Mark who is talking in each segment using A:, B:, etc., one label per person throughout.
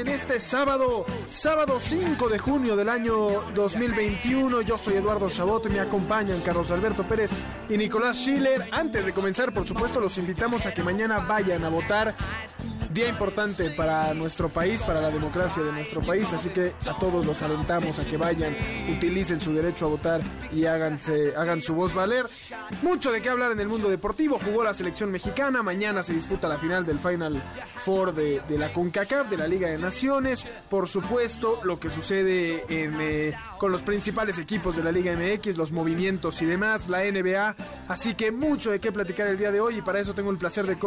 A: En este sábado, sábado 5 de junio del año 2021. Yo soy Eduardo Chabot me acompañan Carlos Alberto Pérez y Nicolás Schiller. Antes de comenzar, por supuesto, los invitamos a que mañana vayan a votar. Día importante para nuestro país, para la democracia de nuestro país, así que a todos los alentamos a que vayan, utilicen su derecho a votar y háganse, hagan su voz valer. Mucho de qué hablar en el mundo deportivo. Jugó la selección mexicana, mañana se disputa la final del Final Four de, de la CONCACAF, de la Liga de Naciones. Por supuesto, lo que sucede eh, con los principales equipos de la Liga MX, los movimientos y demás, la NBA. Así que mucho de qué platicar el día de hoy y para eso tengo el placer de,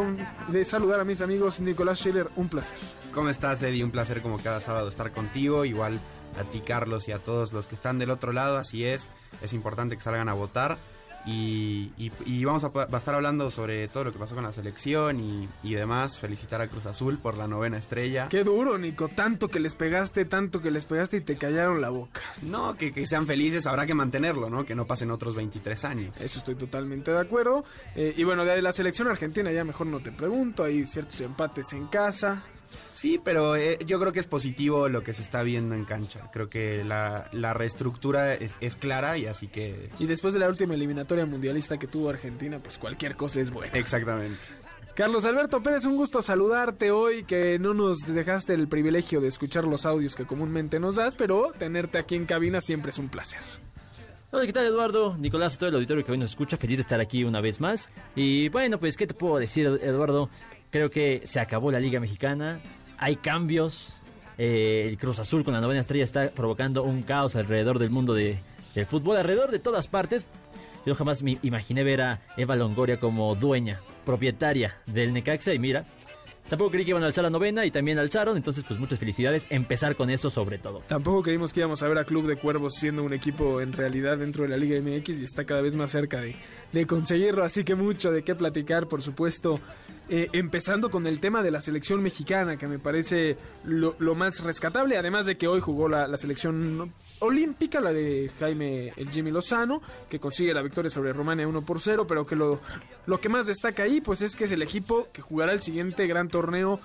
A: de saludar a mis amigos Nicolás Schiller. Un placer.
B: ¿Cómo estás, Eddie? Un placer como cada sábado estar contigo. Igual a ti, Carlos, y a todos los que están del otro lado. Así es, es importante que salgan a votar. Y, y- y vamos a, va a estar hablando sobre todo lo que pasó con la selección y, y demás. Felicitar a Cruz Azul por la novena estrella.
A: Qué duro, Nico. Tanto que les pegaste, tanto que les pegaste y te callaron la boca.
B: No, que, que sean felices, habrá que mantenerlo, ¿no? Que no pasen otros 23 años.
A: Eso estoy totalmente de acuerdo. Eh, y bueno, de la selección argentina ya mejor no te pregunto. Hay ciertos empates en casa.
B: Sí, pero eh, yo creo que es positivo lo que se está viendo en cancha. Creo que la, la reestructura es, es clara y así que...
A: Y después de la última eliminatoria mundialista que tuvo Argentina, pues cualquier cosa es buena.
B: Exactamente.
A: Carlos Alberto Pérez, un gusto saludarte hoy, que no nos dejaste el privilegio de escuchar los audios que comúnmente nos das, pero tenerte aquí en cabina siempre es un placer.
C: Hola, ¿qué tal Eduardo? Nicolás, todo el auditorio que hoy nos escucha, feliz de estar aquí una vez más. Y bueno, pues, ¿qué te puedo decir, Eduardo? Creo que se acabó la Liga Mexicana, hay cambios, eh, el Cruz Azul con la novena estrella está provocando un caos alrededor del mundo de- del fútbol, alrededor de todas partes. Yo jamás me imaginé ver a Eva Longoria como dueña, propietaria del Necaxa y mira, tampoco creí que iban a alzar la novena y también alzaron, entonces pues muchas felicidades, empezar con eso sobre todo.
A: Tampoco creímos que íbamos a ver a Club de Cuervos siendo un equipo en realidad dentro de la Liga MX y está cada vez más cerca de, de conseguirlo, así que mucho de qué platicar, por supuesto. Eh, empezando con el tema de la selección mexicana, que me parece lo, lo más rescatable, además de que hoy jugó la, la selección olímpica, la de Jaime el Jimmy Lozano, que consigue la victoria sobre Rumania 1 por 0, pero que lo, lo que más destaca ahí, pues es que es el equipo que jugará el siguiente gran torneo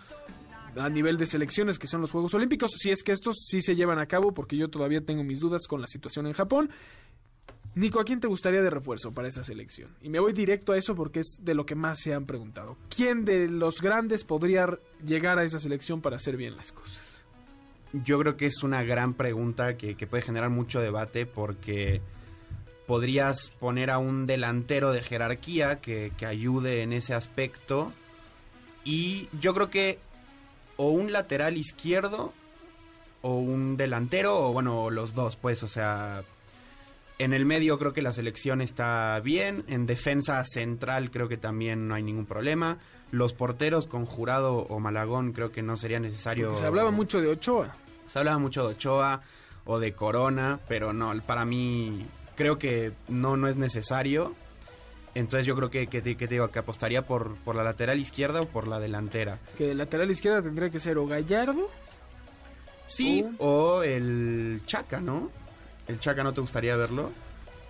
A: a nivel de selecciones que son los Juegos Olímpicos, si es que estos sí se llevan a cabo, porque yo todavía tengo mis dudas con la situación en Japón. Nico, ¿a quién te gustaría de refuerzo para esa selección? Y me voy directo a eso porque es de lo que más se han preguntado. ¿Quién de los grandes podría llegar a esa selección para hacer bien las cosas?
B: Yo creo que es una gran pregunta que, puede generar mucho debate porque podrías poner a un delantero de jerarquía que, que ayude en ese aspecto y yo creo que o un lateral izquierdo o un delantero o bueno los dos pues o sea en el medio creo que la selección está bien en defensa central creo que también no hay ningún problema los porteros con Jurado o Malagón creo que no sería necesario
A: Porque se hablaba mucho de Ochoa.
B: se hablaba mucho de Ochoa o de Corona, pero no, para mí creo que no, no es necesario. Entonces yo creo que, que, te, que te digo que apostaría por, por la lateral izquierda o por la delantera.
A: Que de lateral izquierda tendría que ser o Gallardo.
B: Sí, o el Chaca, ¿no? ¿El Chaca no te gustaría verlo?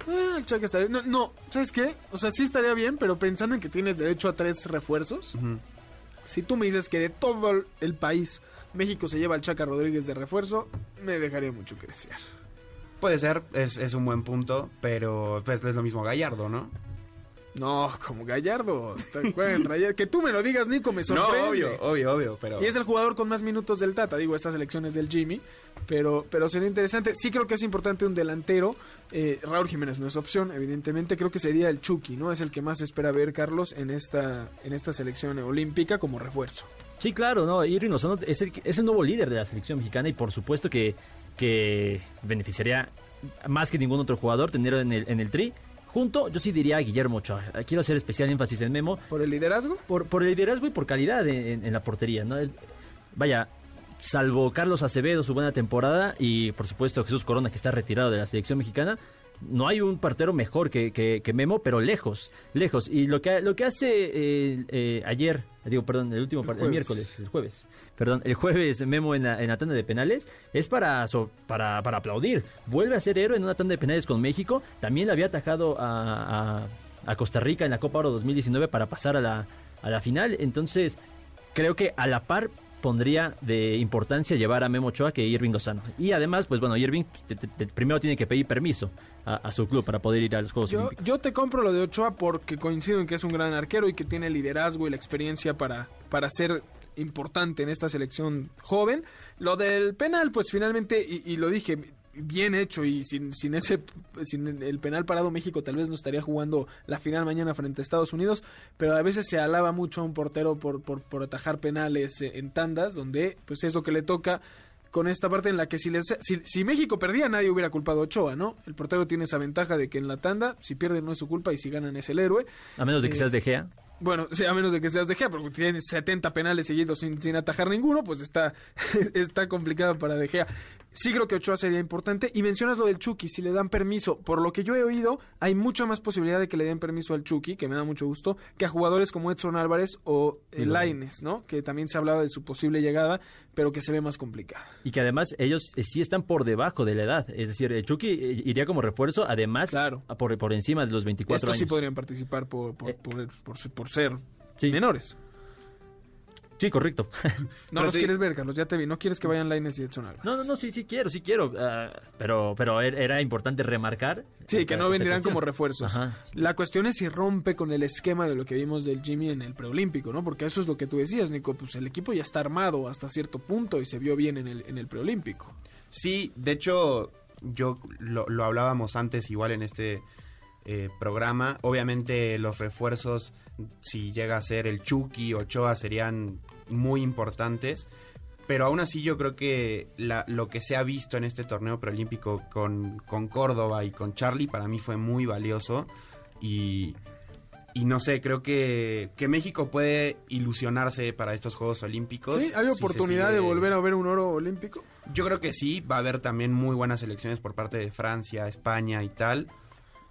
A: Ah, el Chaca estaría... No, no, ¿sabes qué? O sea, sí estaría bien, pero pensando en que tienes derecho a tres refuerzos. Si tú me dices que de todo el- el país México se lleva al Chaca Rodríguez de refuerzo, me dejaría mucho que desear.
B: Puede ser, es, es un buen punto, pero pues es lo mismo Gallardo, ¿no?
A: No, como Gallardo. Que tú me lo digas, Nico, me sorprende.
B: No, obvio, obvio, obvio, pero...
A: Y es el jugador con más minutos del Tata. Digo, estas elecciones del Jimmy. Pero, pero sería interesante. Sí creo que es importante un delantero. Eh, Raúl Jiménez no es opción, evidentemente. Creo que sería el Chucky, ¿no? Es el que más espera ver, Carlos, en esta, en esta selección olímpica como refuerzo.
C: Sí, claro, no, Irving Lozano es el, es el nuevo líder de la selección mexicana y por supuesto que, que beneficiaría más que ningún otro jugador tenerlo en el, en el tri junto, yo sí diría a Guillermo Ochoa. Quiero hacer especial énfasis en Memo.
A: ¿Por el liderazgo?
C: Por, por el liderazgo y por calidad en, en la portería, ¿no? Vaya, salvo Carlos Acevedo, su buena temporada, y por supuesto Jesús Corona, que está retirado de la selección mexicana, no hay un portero mejor que, que, Memo, pero lejos, lejos. Y lo que, lo que hace eh, eh, ayer, digo, perdón, el último el, miércoles, el jueves, perdón, el jueves Memo en la, en la tanda de penales es para, para, para aplaudir. Vuelve a ser héroe en una tanda de penales con México. También le había atajado a, a, Costa Rica en la Copa Oro 2019 para pasar a la, a la final. Entonces, creo que a la par pondría de importancia llevar a Memo Ochoa que Irving Lozano. Y además, pues bueno, Irving pues, primero tiene que pedir permiso a, su club para poder ir a los Juegos
A: yo,
C: Olímpicos.
A: Yo te compro lo de Ochoa porque coincido en que es un gran arquero y que tiene el liderazgo y la experiencia para, para ser importante en esta selección joven. Lo del penal, pues finalmente, y lo dije, bien hecho y sin, sin ese sin el penal parado México tal vez no estaría jugando la final mañana frente a Estados Unidos pero a veces se alaba mucho a un portero por, por, por atajar penales en tandas donde pues es lo que le toca con esta parte en la que si, si, si, México perdía nadie hubiera culpado a Ochoa, ¿no? El portero tiene esa ventaja de que en la tanda, si pierden no es su culpa y si ganan es el héroe.
C: A menos de que
A: eh,
C: seas de Gea.
A: Bueno, a menos de que seas de Gea, porque tiene 70 penales seguidos sin, sin atajar ninguno, pues está, está complicado para De Gea. Sí creo que Ochoa sería importante. Y mencionas lo del Chucky, si le dan permiso. Por lo que yo he oído, hay mucha más posibilidad de que le den permiso al Chucky, que me da mucho gusto, que a jugadores como Edson Álvarez o Laines, ¿no? Que también se ha hablado de su posible llegada, pero que se ve más complicada.
C: Y que además ellos eh, sí están por debajo de la edad. Es decir, el Chucky eh, iría como refuerzo, además,
A: claro.
C: por, por encima de los 24
A: Estos
C: años.
A: sí podrían participar por, por, eh, por, ser menores.
C: Sí, correcto.
A: no los quieres ver, Carlos, ya te vi. No quieres que vayan Laines y Edson Álvarez.
C: No, no, no, sí, sí quiero, sí quiero. Ah, pero, pero er, era importante remarcar.
A: Sí, que no vendrían como refuerzos. La cuestión es si rompe con el esquema de lo que vimos del Jimmy en el preolímpico, ¿no? Porque eso es lo que tú decías, Nico. Pues el equipo ya está armado hasta cierto punto y se vio bien en el, en el preolímpico.
B: Sí, de hecho, yo lo, lo hablábamos antes igual en este eh, programa. Obviamente los refuerzos, si llega a ser el Chucky o Ochoa, serían muy importantes. Pero aún así yo creo que lo que se ha visto en este torneo preolímpico con, con Córdoba y con Charlie para mí fue muy valioso. Y, y no sé, creo que, que, México puede ilusionarse para estos Juegos Olímpicos.
A: ¿Sí? ¿Hay oportunidad de volver a ver un oro olímpico?
B: Yo creo que sí, va a haber también muy buenas elecciones por parte de Francia, España y tal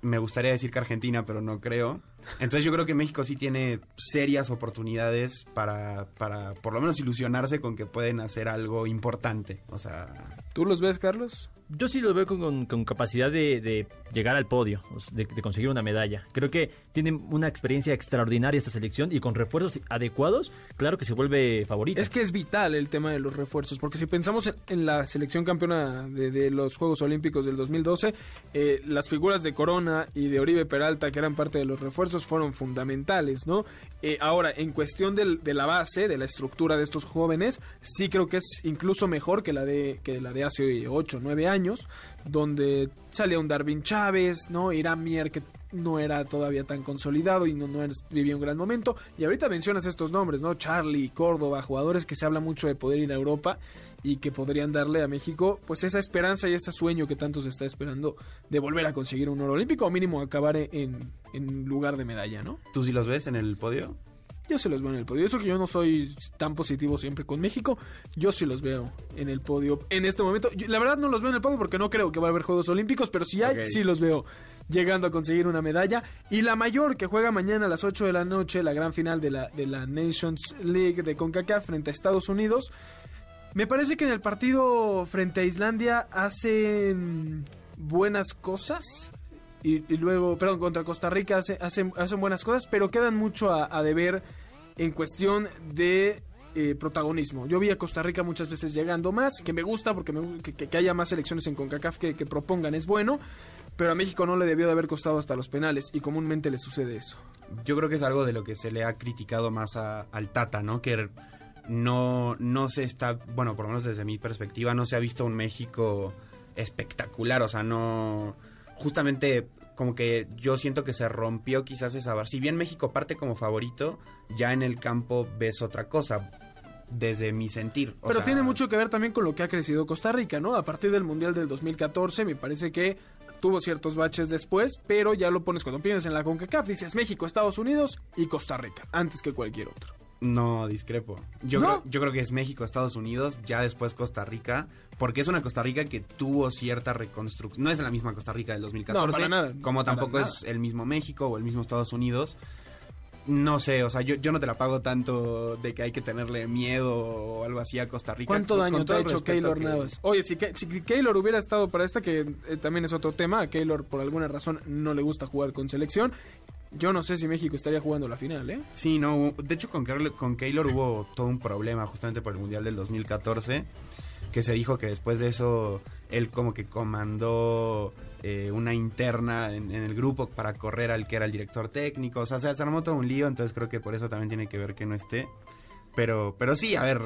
B: me gustaría decir que Argentina, pero no creo. Entonces yo creo que México sí tiene serias oportunidades para, para por lo menos ilusionarse con que pueden hacer algo importante. O sea...
A: ¿Tú los ves, Carlos?
C: Yo sí lo veo con, capacidad de, llegar al podio, de, conseguir una medalla. Creo que tienen una experiencia extraordinaria esta selección y con refuerzos adecuados, claro que se vuelve favorita.
A: Es que es vital el tema de los refuerzos, porque si pensamos en, la selección campeona de, los Juegos Olímpicos del 2012, eh, las figuras de Corona y de Oribe Peralta, que eran parte de los refuerzos, fueron fundamentales, ¿no? Eh, ahora, en cuestión de la base, de la estructura de estos jóvenes, sí creo que es incluso mejor que la de, que la de hace 8 o 9 años donde salía un Darwin Chávez, ¿no? Irán Mier, que no era todavía tan consolidado y no, vivía un gran momento. Y ahorita mencionas estos nombres, ¿no? Charlie, Córdoba, jugadores que se habla mucho de poder ir a Europa y que podrían darle a México pues esa esperanza y ese sueño que tanto se está esperando de volver a conseguir un oro olímpico o mínimo acabar en, en lugar de medalla, ¿no?
B: ¿Tú sí los ves en el podio?
A: Yo sí los veo en el podio. Eso que yo no soy tan positivo siempre con México, yo sí los veo en el podio. En este momento, la verdad no los veo en el podio porque no creo que va a haber Juegos Olímpicos, pero si hay, sí los veo llegando a conseguir una medalla. Y la mayor que juega mañana a las 8 de la noche, la gran final de la, de la Nations League de CONCACAF frente a Estados Unidos. Me parece que en el partido frente a Islandia hacen buenas cosas y, luego, perdón, contra Costa Rica hacen, hacen buenas cosas, pero quedan mucho a, deber en cuestión de eh, protagonismo. Yo vi a Costa Rica muchas veces llegando más, que me gusta porque que, haya más elecciones en CONCACAF que, que, propongan es bueno, pero a México no le debió de haber costado hasta los penales y comúnmente le sucede eso.
B: Yo creo que es algo de lo que se le ha criticado más al Tata, ¿no? Que no, no se está, bueno, por lo menos desde mi perspectiva, no se ha visto un México espectacular, o sea, no justamente como que yo siento que se rompió quizás esa barra. Si bien México parte como favorito, ya en el campo ves otra cosa desde mi sentir.
A: Pero tiene mucho que ver también con lo que ha crecido Costa Rica, ¿no? A partir del Mundial del 2014 me parece que tuvo ciertos baches después, pero ya lo pones cuando piensas en la CONCACAF, dices México, Estados Unidos y Costa Rica, antes que cualquier otro.
B: No, discrepo. Yo,
A: ¿No?
B: Creo, yo creo que es México, Estados Unidos, ya después Costa Rica, porque es una Costa Rica que tuvo cierta reconstrucción. No es la misma Costa Rica del 2014,
A: No, para nada,
B: como
A: para
B: tampoco
A: nada.
B: es el mismo México o el mismo Estados Unidos. No sé, o sea, yo, yo no te la pago tanto de que hay que tenerle miedo o algo así a Costa Rica.
A: ¿Cuánto
B: Con-
A: daño
B: con
A: te ha hecho Keylor
B: que-
A: Navas? Oye, si, Ke- si Keylor hubiera estado para esta, que eh, también es otro tema, a Keylor por alguna razón no le gusta jugar con selección, yo no sé si México estaría jugando la final, ¿eh?
B: Sí, no, de hecho con, Keylor- con Keylor hubo todo un problema justamente por el Mundial del 2014, que se dijo que después de eso él como que comandó eh, una interna en, el grupo para correr al que era el director técnico, o sea, se armó todo un lío, entonces creo que por eso también tiene que ver que no esté. Pero, pero sí, a ver,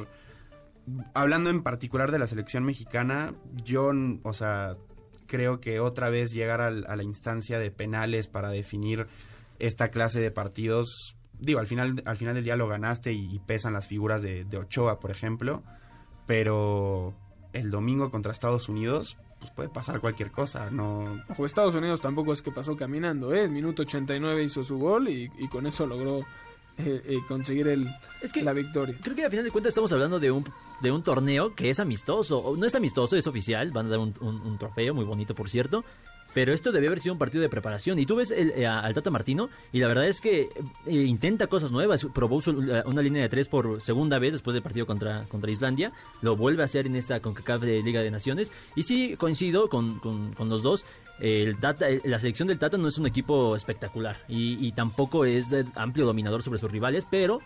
B: hablando en particular de la selección mexicana, yo, o sea, creo que otra vez llegar a la instancia de penales para definir esta clase de partidos, digo, al final, al final del día lo ganaste y, y pesan las figuras de, de Ochoa, por ejemplo, pero el domingo contra Estados Unidos, pues puede pasar cualquier cosa, no...
A: Ojo, Estados Unidos tampoco es que pasó caminando, ¿eh? El minuto 89 hizo su gol y, y con eso logró eh, eh, conseguir el,
C: Es que
A: la victoria.
C: creo que al final de cuentas estamos hablando de un, de un torneo que es amistoso. No es amistoso, es oficial. Van a dar un, un- un trofeo muy bonito, por cierto. Pero esto debió haber sido un partido de preparación. Y tú ves el- eh, al Tata Martino y la verdad es que eh, intenta cosas nuevas. Probó una línea de tres por segunda vez después del partido contra, contra Islandia. Lo vuelve a hacer en esta CONCACAF de Liga de Naciones. Y sí, coincido con, con- con los dos. El Tata, el- la selección del Tata no es un equipo espectacular. Y, y tampoco es de amplio dominador sobre sus rivales. Pero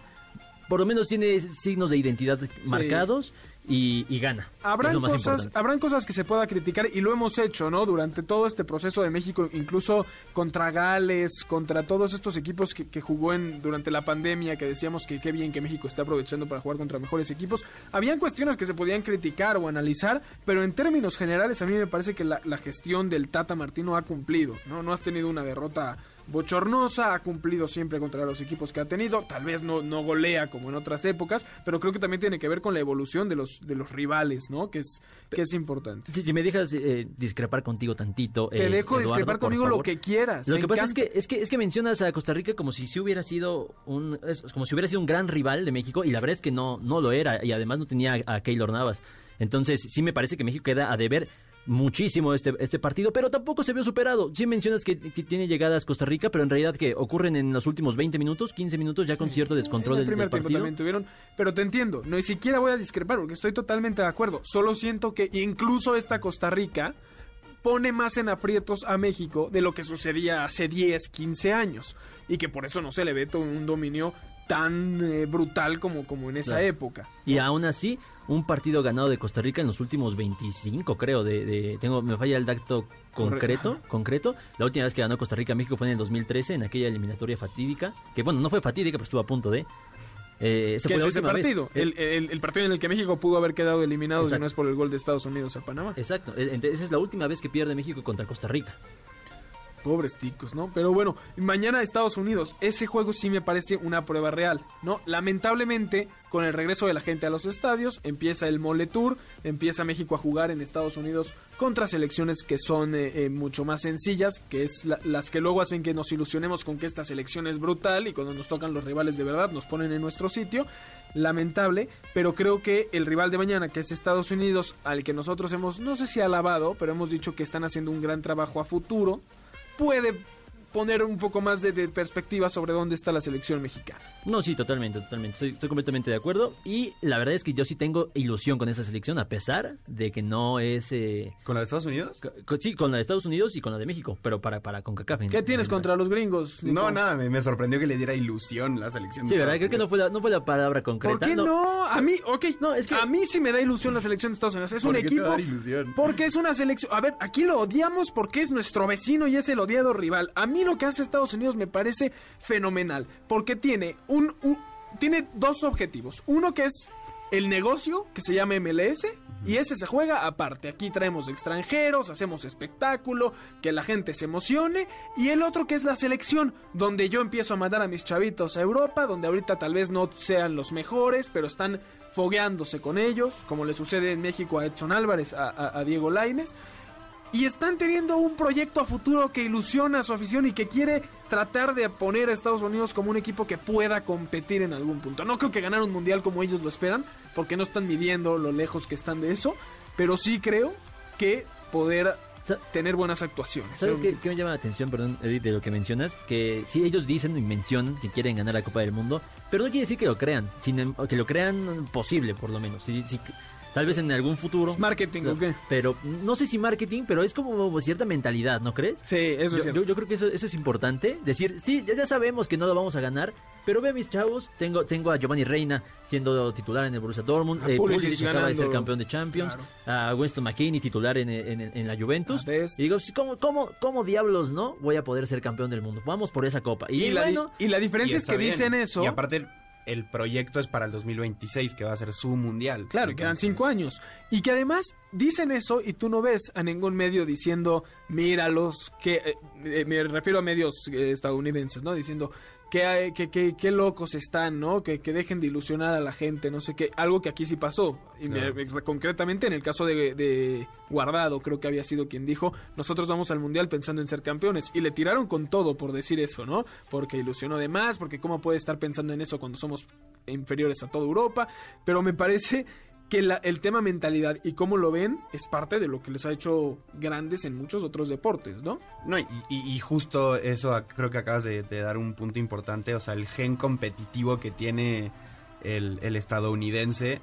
C: por lo menos tiene signos de identidad marcados y, y gana.
A: Habrán cosas,
C: importante.
A: habrán cosas que se pueda criticar y lo hemos hecho, ¿no? Durante todo este proceso de México, incluso contra Gales, contra todos estos equipos que, que jugó en durante la pandemia, que decíamos que qué bien que México está aprovechando para jugar contra mejores equipos. Habían cuestiones que se podían criticar o analizar, pero en términos generales a mí me parece que la, la gestión del Tata Martino ha cumplido, ¿no? No has tenido una derrota bochornosa, ha cumplido siempre contra los equipos que ha tenido, tal vez no, no golea como en otras épocas, pero creo que también tiene que ver con la evolución de los, de los rivales, ¿no? Que es, que es importante.
C: Si, si me dejas eh, discrepar contigo tantito.
A: Te
C: eh,
A: dejo
C: Eduardo,
A: discrepar conmigo lo que quieras.
C: Lo que pasa es que, es que es que mencionas a Costa Rica como si sí hubiera sido un es como si hubiera sido un gran rival de México y la verdad es que no no lo era y además no tenía a, a Keylor Navas. Entonces, sí me parece que México queda a deber muchísimo este, este partido, pero tampoco se vio superado. Sí mencionas que, que tiene llegadas Costa Rica, pero en realidad que ocurren en los últimos 20 minutos, 15 minutos ya con cierto descontrol
A: en el
C: del,
A: primer
C: del
A: tiempo también tuvieron, pero te entiendo, no ni siquiera voy a discrepar porque estoy totalmente de acuerdo. Solo siento que incluso esta Costa Rica pone más en aprietos a México de lo que sucedía hace 10, 15 años y que por eso no se le ve todo un dominio tan eh, brutal como, como en esa
C: Claro.
A: época.
C: Y aún así, un partido ganado de Costa Rica en los últimos 25, creo, de, de- tengo me falla el dato concreto, concreto. La última vez que ganó Costa Rica a México fue en el 2013 en aquella eliminatoria fatídica, que bueno, no fue fatídica, pero estuvo a punto de eh, esa
A: ¿Qué
C: fue
A: es
C: la
A: ese
C: última vez.
A: partido?
C: Eh,
A: El, el- el partido en el que México pudo haber quedado eliminado si no es por el gol de Estados Unidos a Panamá.
C: Exacto, entonces esa es la última vez que pierde México contra Costa Rica.
A: Pobres ticos, ¿no? Pero bueno, mañana Estados Unidos, ese juego sí me parece una prueba real, ¿no? Lamentablemente, con el regreso de la gente a los estadios, empieza el Mole Tour, empieza México a jugar en Estados Unidos contra selecciones que son eh, eh, mucho más sencillas, que es la- las que luego hacen que nos ilusionemos con que esta selección es brutal y cuando nos tocan los rivales de verdad nos ponen en nuestro sitio. Lamentable, pero creo que el rival de mañana, que es Estados Unidos, al que nosotros hemos, no sé si alabado, pero hemos dicho que están haciendo un gran trabajo a futuro, puede poner un poco más de, de perspectiva sobre dónde está la selección mexicana.
C: No, sí, totalmente, totalmente. Estoy, estoy completamente de acuerdo. Y la verdad es que yo sí tengo ilusión con esa selección, a pesar de que no es... eh,
B: ¿Con la de Estados Unidos?
C: co- co- sí, con la de Estados Unidos y con la de México, pero para, para CONCACAF. en-
A: ¿Qué tienes
C: en-
A: contra los gringos? Nico?
B: No, nada, me, me sorprendió que le diera ilusión la selección. de
C: Sí, ¿verdad?
B: Estados
C: Creo que no fue, la, no fue la palabra concreta.
A: ¿Por qué no? A mí, ok,
C: No, es que-
A: a mí sí me da ilusión la selección de Estados Unidos. Es un
B: ¿Por qué te
A: equipo...
B: va a dar ilusión?
A: Porque es una selección... A ver, aquí lo odiamos porque es nuestro vecino y es el odiado rival. A mí lo que hace Estados Unidos me parece fenomenal. Porque tiene un... tiene dos objetivos. Uno que es el negocio, que se llama MLS, y ese se juega aparte. Aquí traemos extranjeros, hacemos espectáculo, que la gente se emocione. Y el otro que es la selección, donde yo empiezo a mandar a mis chavitos a Europa, donde ahorita tal vez no sean los mejores, pero están fogueándose con ellos, como le sucede en México a Edson Álvarez, a, a- a Diego Laines. Y están teniendo un proyecto a futuro que ilusiona a su afición y que quiere tratar de poner a Estados Unidos como un equipo que pueda competir en algún punto. No creo que ganar un mundial como ellos lo esperan, porque no están midiendo lo lejos que están de eso, pero sí creo que poder tener buenas actuaciones.
C: ¿Sabes qué, qué, me llama la atención, perdón, Edith, de lo que mencionas? Que sí, ellos dicen y mencionan que quieren ganar la Copa del Mundo, pero no quiere decir que lo crean, sino que lo crean posible, por lo menos. Si, si, Tal vez en algún futuro.
A: ¿Marketing o qué?
C: Pero no sé si marketing, pero es como cierta mentalidad, ¿no crees?
A: Sí, eso es
C: yo, yo, creo que eso, eso es importante. Decir, sí, ya, sabemos que no lo vamos a ganar, pero ve a mis chavos, tengo, tengo a Giovanni Reina siendo titular en el Borussia Dortmund, eh, Pulisic acaba de ser campeón de Champions, a Winston McKinney titular en, en, la Juventus. Y digo, ¿cómo, cómo, ¿cómo diablos no voy a poder ser campeón del mundo? Vamos por esa copa.
A: Y, bueno, la, y la diferencia es que dicen eso.
B: Y aparte el proyecto es para el 2026, que va a ser su mundial.
A: Claro, quedan cinco años. Y que además dicen eso y tú no ves a ningún medio diciendo, míralos, que eh, eh, me refiero a medios eh, estadounidenses, ¿no? Diciendo, qué, locos están, ¿no? Que, que, dejen de ilusionar a la gente, no sé qué. Algo que aquí sí pasó. Y concretamente en el caso de, de, Guardado, creo que había sido quien dijo, nosotros vamos al Mundial pensando en ser campeones. Y le tiraron con todo por decir eso, ¿no? Porque ilusionó de más, porque cómo puede estar pensando en eso cuando somos inferiores a toda Europa. Pero me parece que el tema mentalidad y cómo lo ven es parte de lo que les ha hecho grandes en muchos otros deportes, ¿no?
B: No, y, justo eso creo que acabas de, dar un punto importante, o sea, el gen competitivo que tiene el, estadounidense,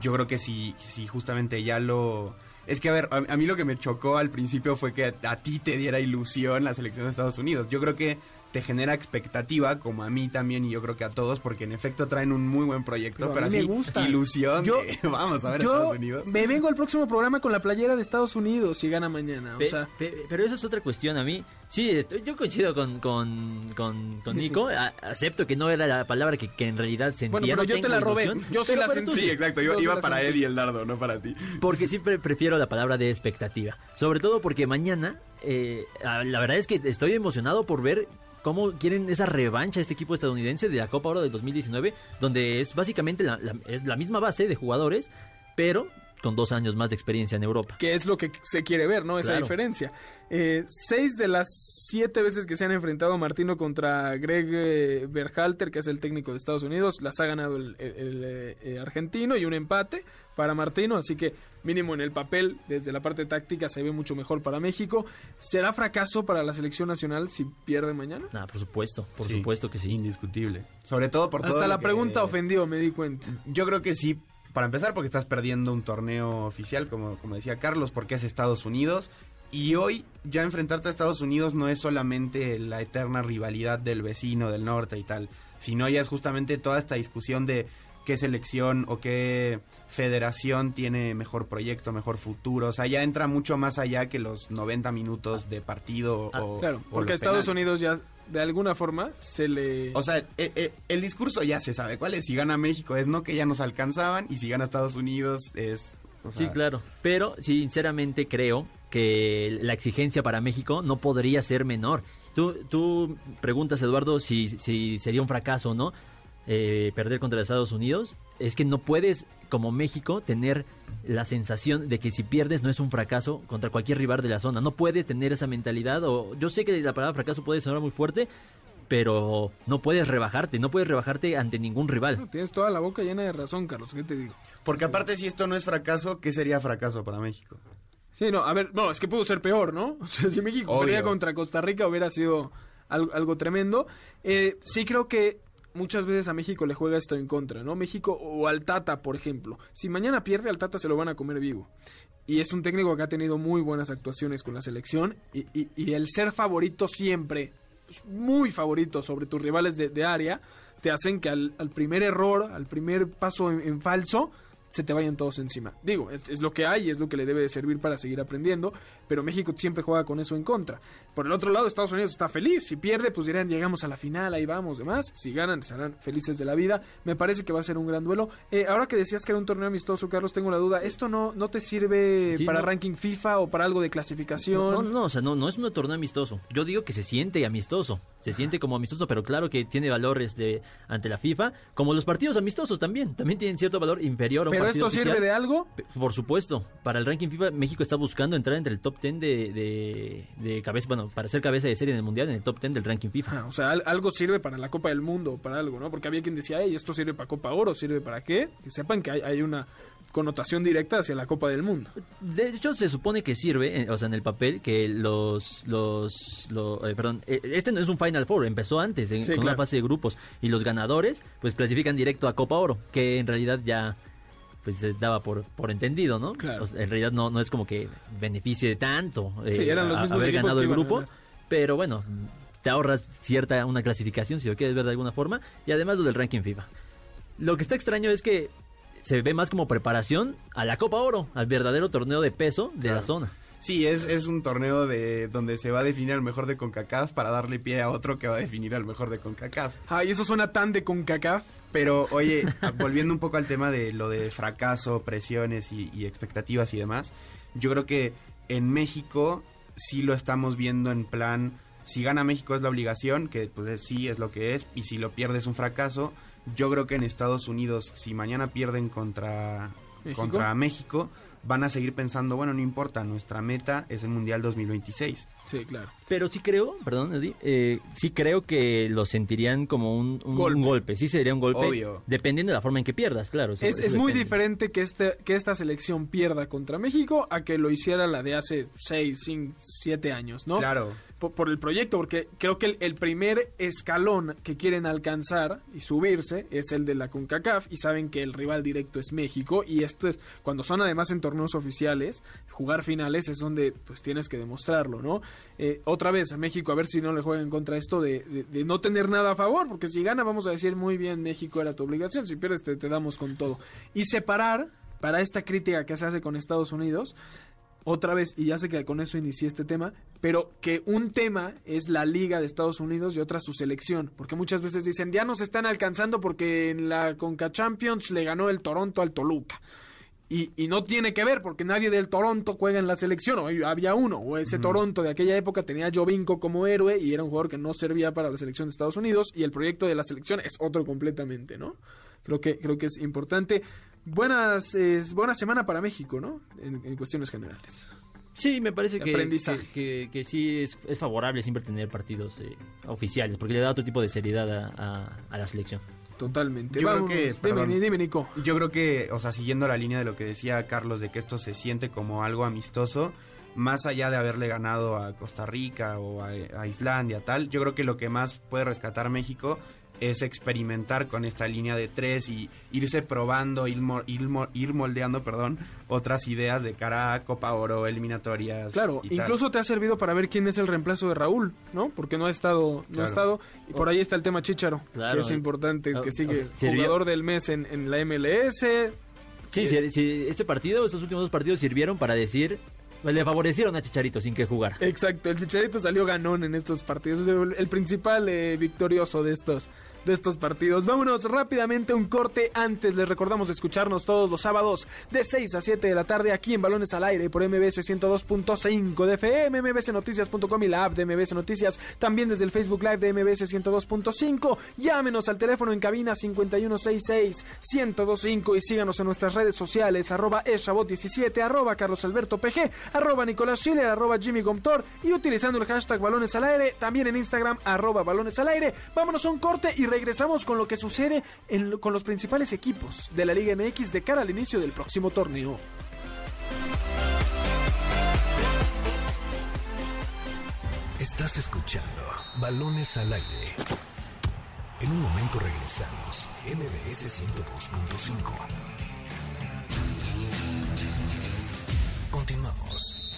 B: yo creo que si, si justamente ya lo... Es que, a ver, a, mí lo que me chocó al principio fue que a ti te diera ilusión la selección de Estados Unidos. Yo creo que te genera expectativa, como a mí también y yo creo que a todos, porque en efecto traen un muy buen proyecto, pero, así ilusión yo, vamos a ver Estados Unidos.
A: Me vengo al próximo programa con la playera de Estados Unidos si gana mañana, o sea.
C: pero eso es otra cuestión a mí. Sí, yo coincido con, con, con, Nico. acepto que no era la palabra que, que en realidad sentía.
A: Bueno, pero yo te la robé. Yo
B: se
A: la
B: sentí. Sí, exacto. Yo, iba para Eddie el dardo, no para ti.
C: Porque siempre prefiero la palabra de expectativa. Sobre todo porque mañana, eh, la verdad es que estoy emocionado por ver cómo quieren esa revancha este equipo estadounidense de la Copa Oro del 2019, donde es básicamente la, es la misma base de jugadores, pero con dos años más de experiencia en Europa.
A: Que es lo que se quiere ver, ¿no? Esa diferencia. Eh, seis de las siete veces que se han enfrentado Martino contra Greg eh, Berhalter, que es el técnico de Estados Unidos, las ha ganado el, eh, argentino y un empate para Martino, así que mínimo en el papel, desde la parte táctica, se ve mucho mejor para México. ¿Será fracaso para la selección nacional si pierde mañana?
C: Ah, por supuesto, por supuesto que sí.
B: Indiscutible. Sobre todo por
A: Hasta la pregunta ofendió, me di cuenta.
B: Yo creo que sí, para empezar, porque estás perdiendo un torneo oficial, como, como decía Carlos, porque es Estados Unidos. Y hoy ya enfrentarte a Estados Unidos no es solamente la eterna rivalidad del vecino del norte y tal, sino ya es justamente toda esta discusión de qué selección o qué federación tiene mejor proyecto, mejor futuro. O sea, ya entra mucho más allá que los 90 minutos de partido. Ah, o,
A: claro, porque Estados Unidos ya de alguna forma se le...
B: O sea, eh, eh, el discurso ya se sabe cuál es. Si gana México es no que ya nos alcanzaban y si gana Estados Unidos es...
C: sí, claro. Pero sinceramente creo que la exigencia para México no podría ser menor. Tú, tú preguntas, Eduardo, si, si sería un fracaso o no eh, perder contra Estados Unidos, es que no puedes, como México, tener la sensación de que si pierdes no es un fracaso contra cualquier rival de la zona. No puedes tener esa mentalidad. O yo sé que la palabra fracaso puede sonar muy fuerte, pero no puedes rebajarte, no puedes rebajarte ante ningún rival.
A: tienes toda la boca llena de razón, Carlos, ¿qué te digo?
B: Porque aparte si esto no es fracaso, ¿qué sería fracaso para México?
A: Sí, no, a ver, no, es que pudo ser peor, ¿no? O sea, si México perdía contra Costa Rica hubiera sido algo, algo tremendo. Eh, sí creo que muchas veces a México le juega esto en contra, ¿no? México o al Tata, por ejemplo. Si mañana pierde al Tata se lo van a comer vivo. Y es un técnico que ha tenido muy buenas actuaciones con la selección y, y, el ser favorito siempre, muy favorito sobre tus rivales de, área, te hacen que al, primer error, al primer paso en falso, se te vayan todos encima. Digo, es, lo que hay, es lo que le debe servir para seguir aprendiendo, pero México siempre juega con eso en contra. Por el otro lado, Estados Unidos está feliz. Si pierde, pues dirán, llegamos a la final, ahí vamos, demás. Si ganan, serán felices de la vida. Me parece que va a ser un gran duelo. Eh, ahora que decías que era un torneo amistoso, Carlos, tengo la duda. ¿Esto no, no te sirve para ranking FIFA o para algo de clasificación?
C: No, no, o sea, no, no es un torneo amistoso. Yo digo que se siente amistoso. Se siente como amistoso, pero claro que tiene valores de ante la FIFA, como los partidos amistosos también. También tienen cierto valor inferior a un
A: esto
C: oficial.
A: sirve de algo?
C: Por supuesto, para el ranking FIFA México está buscando entrar entre el top 10 de, de, de cabeza, bueno, para ser cabeza de serie en el mundial, en el top 10 del ranking FIFA.
A: Ah, o sea, al- algo sirve para la Copa del Mundo, para algo, ¿no? Porque había quien decía, hey, esto sirve para Copa Oro, ¿sirve para qué? Que sepan que hay, hay una connotación directa hacia la Copa del Mundo.
C: De hecho, se supone que sirve, eh, o sea, en el papel, que los, los, lo- eh, perdón, eh, este no es un Final Four, empezó antes, en,
A: Sí,
C: con
A: claro.
C: una fase de grupos, y los ganadores, pues clasifican directo a Copa Oro, que en realidad ya, pues se daba por, por entendido, ¿no?
A: Claro.
C: O sea, en realidad no, no es como que beneficie tanto eh,
A: Sí, eran los
C: a-
A: mismos
C: haber ganado el grupo, pero bueno, te ahorras cierta, una clasificación, si lo quieres ver de alguna forma, y además lo del ranking FIFA. Lo que está extraño es que se ve más como preparación a la Copa Oro, al verdadero torneo de peso de la zona.
B: Sí, es, es un torneo de donde se va a definir al mejor de CONCACAF para darle pie a otro que va a definir al mejor de CONCACAF.
A: Ay, eso suena tan de CONCACAF.
B: Pero, oye, volviendo un poco al tema de lo de fracaso, presiones y, y expectativas y demás, yo creo que en México sí lo estamos viendo en plan, si gana México es la obligación, que pues es- sí es lo que es, y si lo pierde es un fracaso. Yo creo que en Estados Unidos, si mañana pierden contra
A: ¿México?
B: contra México, van a seguir pensando, bueno, no importa, nuestra meta es el Mundial 2026.
A: Sí, claro.
C: Pero sí creo, perdón, Eddie, eh, sí creo que lo sentirían como un, un- un golpe. Sí sería un golpe.
B: Obvio.
C: Dependiendo de la forma en que pierdas, claro. eso-
A: Es,
C: eso
A: es muy diferente que, este, que esta selección pierda contra México a que lo hiciera la de hace 6, 5, 7 años, ¿no?
B: Claro.
A: Por, por el proyecto, porque creo que el, primer escalón que quieren alcanzar y subirse es el de la CONCACAF y saben que el rival directo es México y esto es cuando son además en torneos oficiales, jugar finales es donde pues tienes que demostrarlo, ¿no? Eh, otra vez a México a ver si no le juegan contra esto de, de- de no tener nada a favor, porque si gana vamos a decir muy bien México era tu obligación, si pierdes te damos con todo. Y separar para esta crítica que se hace con Estados Unidos otra vez, y ya sé que con eso inicié este tema, pero que un tema es la Liga de Estados Unidos y otra su selección, porque muchas veces dicen, ya nos están alcanzando porque en la Conca Champions le ganó el Toronto al Toluca. Y, y no tiene que ver porque nadie del Toronto juega en la selección, o había uno, o ese Toronto de aquella época tenía a Jovinko como héroe y era un jugador que no servía para la selección de Estados Unidos y el proyecto de la selección es otro completamente, ¿no? Creo que, creo que es importante. Buenas, eh, buena semana para México, ¿no? En, en cuestiones generales.
C: Sí, me parece que, que, que- que sí es, es favorable siempre tener partidos eh, oficiales, porque le da otro tipo de seriedad a, a- a la selección.
A: Totalmente.
B: Yo creo que-
A: dime,
B: perdón.
A: dime, Nico.
B: Yo creo que, o sea, siguiendo la línea de lo que decía Carlos, de que esto se siente como algo amistoso, más allá de haberle ganado a Costa Rica o a, a Islandia, tal, yo creo que lo que más puede rescatar México es experimentar con esta línea de tres y irse probando, ir, mo- ir mo- ir moldeando, perdón, otras ideas de cara a Copa Oro, eliminatorias.
A: Claro,
B: y tal.
A: incluso te ha servido para ver quién es el reemplazo de Raúl, ¿no? Porque no ha estado, no ha estado. Y por ahí está el tema Chicharo,
C: Claro.
A: que es importante, que
C: o
A: sigue
C: sea,
A: jugador del mes en, en la MLS.
C: Sí, sí, sí, este partido, estos últimos dos partidos sirvieron para decir, le favorecieron a Chicharito sin que jugar.
A: Exacto, el Chicharito salió ganón en estos partidos. Es el, el principal eh, victorioso de estos de estos partidos. Vámonos rápidamente un corte. Antes les recordamos escucharnos todos los sábados de 6 a 7 de la tarde aquí en Balones al Aire por MBS 102.5 de FM, mbsnoticias.com y la app de MBS Noticias. También desde el Facebook Live de MBS 102.5. Llámenos al teléfono en cabina 5166-1025 y síganos en nuestras redes sociales arroba eshabot17, arroba Carlos Alberto PG, arroba Nicolás Schiller, arroba Jimmy Gomtor y utilizando el hashtag Balones al Aire, también en Instagram arroba Balones al Aire. Vámonos a un corte y regresamos con lo que sucede con los principales equipos de la Liga MX de cara al inicio del próximo torneo.
D: Estás escuchando Balones al Aire. En un momento regresamos. MBS 102.5. Continuamos.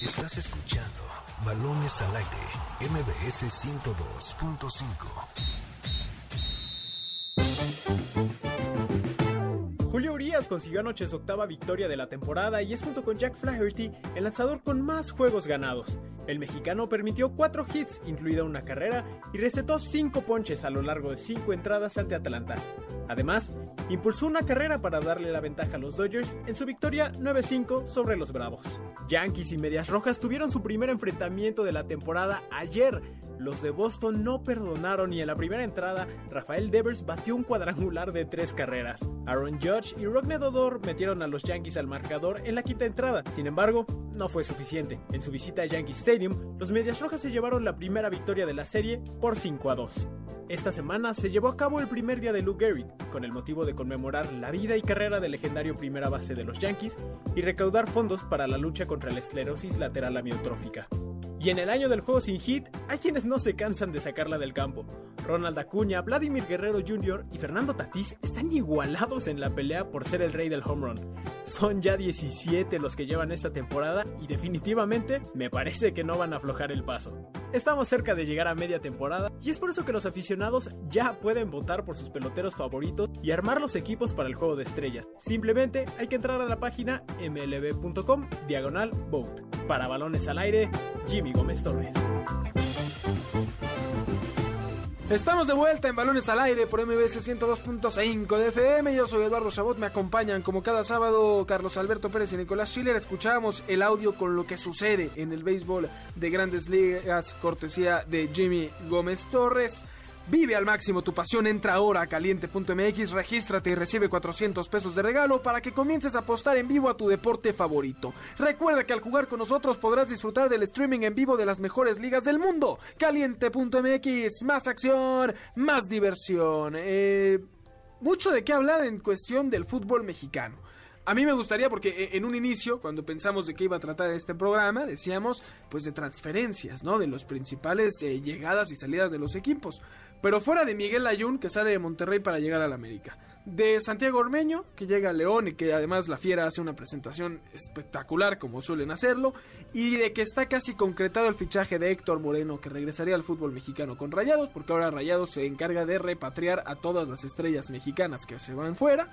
D: Estás escuchando Balones al Aire. MBS 102.5.
E: Julio Urias consiguió anoche su octava victoria de la temporada y es junto con Jack Flaherty el lanzador con más juegos ganados. El mexicano permitió cuatro hits, incluida una carrera, y recetó cinco ponches a lo largo de cinco entradas ante Atlanta. Además, impulsó una carrera para darle la ventaja a los Dodgers en su victoria 9-5 sobre los Bravos. Yankees y Medias Rojas tuvieron su primer enfrentamiento de la temporada ayer. Los de Boston no perdonaron y en la primera entrada, Rafael Devers batió un cuadrangular de tres carreras. Aaron Judge y Rougned Odor metieron a los Yankees al marcador en la quinta entrada. Sin embargo, no fue suficiente. En su visita a Yankee Stadium, los Medias Rojas se llevaron la primera victoria de la serie por 5 a 2. Esta semana se llevó a cabo el primer día de Lou Gehrig, con el motivo de conmemorar la vida y carrera del legendario primera base de los Yankees y recaudar fondos para la lucha contra la esclerosis lateral amiotrófica. Y en el año del juego sin hit, hay quienes no se cansan de sacarla del campo. Ronald Acuña, Vladimir Guerrero Jr. y Fernando Tatís están igualados en la pelea por ser el rey del home run. Son ya 17 los que llevan esta temporada y definitivamente me parece que no van a aflojar el paso. Estamos cerca de llegar a media temporada y es por eso que los aficionados ya pueden votar por sus peloteros favoritos y armar los equipos para el juego de estrellas. Simplemente hay que entrar a la página mlb.com diagonal vote. Para balones al aire, Jimmy Gómez Torres.
A: Estamos de vuelta en Balones al Aire por MBS 102.5 de FM. Yo soy Eduardo Chabot. Me acompañan como cada sábado Carlos Alberto Pérez y Nicolás Schiller. Escuchamos el audio con lo que sucede en el béisbol de grandes ligas, cortesía de Jimmy Gómez Torres. Vive al máximo tu pasión, entra ahora a caliente.mx, regístrate y recibe 400 pesos de regalo para que comiences a apostar en vivo a tu deporte favorito. Recuerda que al jugar con nosotros podrás disfrutar del streaming en vivo de las mejores ligas del mundo. Caliente.mx, más acción, más diversión. Eh, mucho de qué hablar en cuestión del fútbol mexicano. A mí me gustaría, porque e, en un inicio, cuando pensamos de qué iba a tratar este programa, decíamos pues de transferencias, ¿no? De los principales eh, llegadas y salidas de los equipos. Pero fuera de Miguel Ayun, que sale de Monterrey para llegar al América. De Santiago Ormeño, que llega a León y que además la Fiera hace una presentación espectacular como suelen hacerlo. Y de que está casi concretado el fichaje de Héctor Moreno, que regresaría al fútbol mexicano con Rayados, porque ahora Rayados se encarga de repatriar a todas las estrellas mexicanas que se van fuera.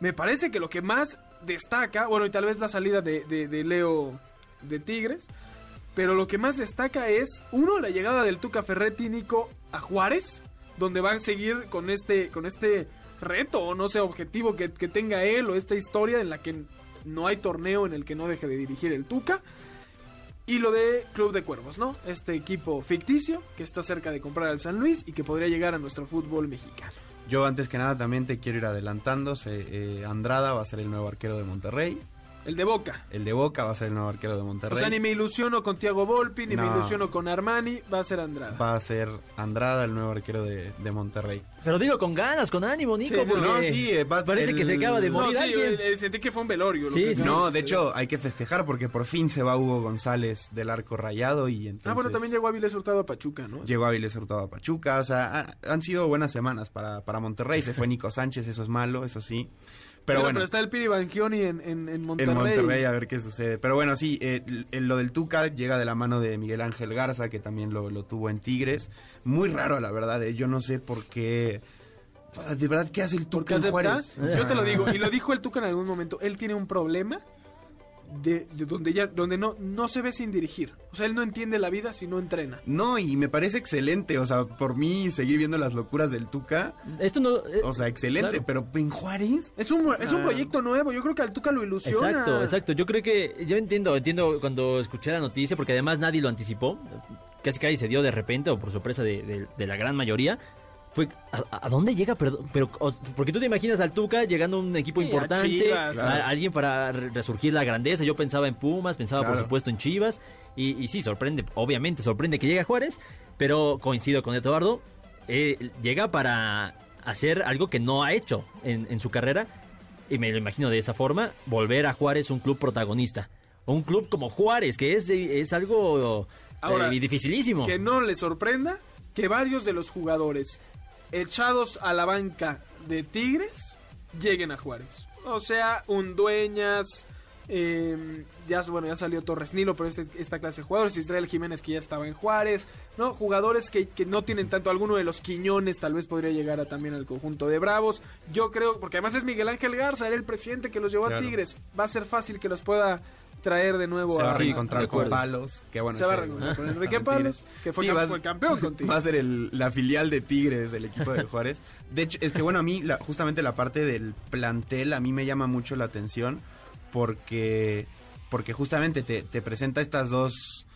A: Me parece que lo que más destaca, bueno, y tal vez la salida de, de, Leo de Tigres, pero lo que más destaca es, uno, la llegada del Tuca Ferretti Nico a Juárez, donde van a seguir con este, con este reto o no sé, objetivo que, que tenga él o esta historia en la que no hay torneo en el que no deje de dirigir el Tuca. Y lo de Club de Cuervos, ¿no? Este equipo ficticio que está cerca de comprar al San Luis y que podría llegar a nuestro fútbol mexicano.
B: Yo antes que nada también te quiero ir adelantando. Eh, Andrada va a ser el nuevo arquero de Monterrey.
A: El de Boca.
B: El de Boca va a ser el nuevo arquero de Monterrey.
A: O sea, ni me ilusiono con Tiago Volpi, ni me
B: No.
A: ilusiono con Armani, va a ser Andrada.
B: Va a ser Andrada el nuevo arquero de, de Monterrey.
C: Pero digo con ganas, con ánimo, Nico,
A: Sí,
C: porque
B: no, sí, eh, va-
C: parece
B: el-
C: que se acaba de
A: No,
C: morir
A: sí,
C: alguien.
A: eh, sentí que fue un velorio. lo
C: Sí,
A: que
C: sí.
A: acaba
B: No,
A: de
B: hecho hay que festejar porque por fin se va Hugo González del arco rayado y entonces...
A: Ah, bueno, también llegó Avilés Hurtado a Pachuca, ¿no?
B: Llegó Avilés Hurtado a Pachuca, o sea, ha- han sido buenas semanas para, para Monterrey. Se fue Nico Sánchez, eso es malo, eso sí. Pero, bueno,
A: pero está el Piri Banchioni en, en, en Monterrey.
B: en Monterrey a ver qué sucede. Pero bueno, sí, eh, l- lo del Tuca llega de la mano de Miguel Ángel Garza, que también lo, lo tuvo en Tigres. Muy raro, la verdad, eh, yo no sé por qué... De verdad, ¿qué hace el
A: ¿Por qué
B: Tuca en? Juárez? O sea,
A: Yo te lo digo, y lo dijo el Tuca en algún momento. Él tiene un problema de, de donde ya donde no, no se ve sin dirigir. O sea, él no entiende la vida si no entrena.
B: No, y me parece excelente, o sea, por mí seguir viendo las locuras del Tuca,
C: Esto no... eh,
B: o sea, excelente,
C: claro.
B: pero en Juárez...
A: Es un, es un proyecto nuevo. Yo creo que al Tuca lo ilusiona.
C: Exacto, exacto. Yo creo que yo entiendo, entiendo cuando escuché la noticia, porque además nadie lo anticipó, casi casi se dio de repente o por sorpresa de, de- de la gran mayoría. Fue, ¿a, a dónde llega? Pero, porque tú te imaginas al Tuca llegando a un equipo
A: Sí, a
C: importante,
A: Chivas,
C: a-
B: claro.
C: alguien para re- resurgir la grandeza. Yo pensaba en Pumas, pensaba por supuesto en Chivas. Y, y sí, sorprende, obviamente sorprende que llegue a Juárez, pero coincido con Eduardo, eh, llega para hacer algo que no ha hecho en, en su carrera y me lo imagino de esa forma, volver a Juárez un club protagonista. Un club como Juárez, que es, es algo
A: Ahora,
C: eh, dificilísimo.
A: Que no le sorprenda que varios de los jugadores echados a la banca de Tigres lleguen a Juárez. O sea, un Dueñas, eh, ya, bueno, ya salió Torres Nilo, pero este- esta clase de jugadores, Israel Jiménez que ya estaba en Juárez, ¿no? Jugadores que, que no tienen tanto, alguno de los Quiñones tal vez podría llegar a, también al conjunto de Bravos. Yo creo, porque además es Miguel Ángel Garza, era el presidente que los llevó a. Tigres, va a ser fácil que los pueda traer de nuevo
B: Se va a
A: a,
C: Sí,
B: reencontrar con. Palos, que bueno,
A: se va a reencontrar con Enrique Palos,
B: Tigres.
A: que fue,
B: Sí,
A: cam-
B: va-
A: fue campeón contigo.
B: Va a ser el- la filial de Tigres del equipo de Juárez. De hecho, es que bueno, a mí la- justamente la parte del plantel a mí me llama mucho la atención porque, porque justamente te, te presenta estas dos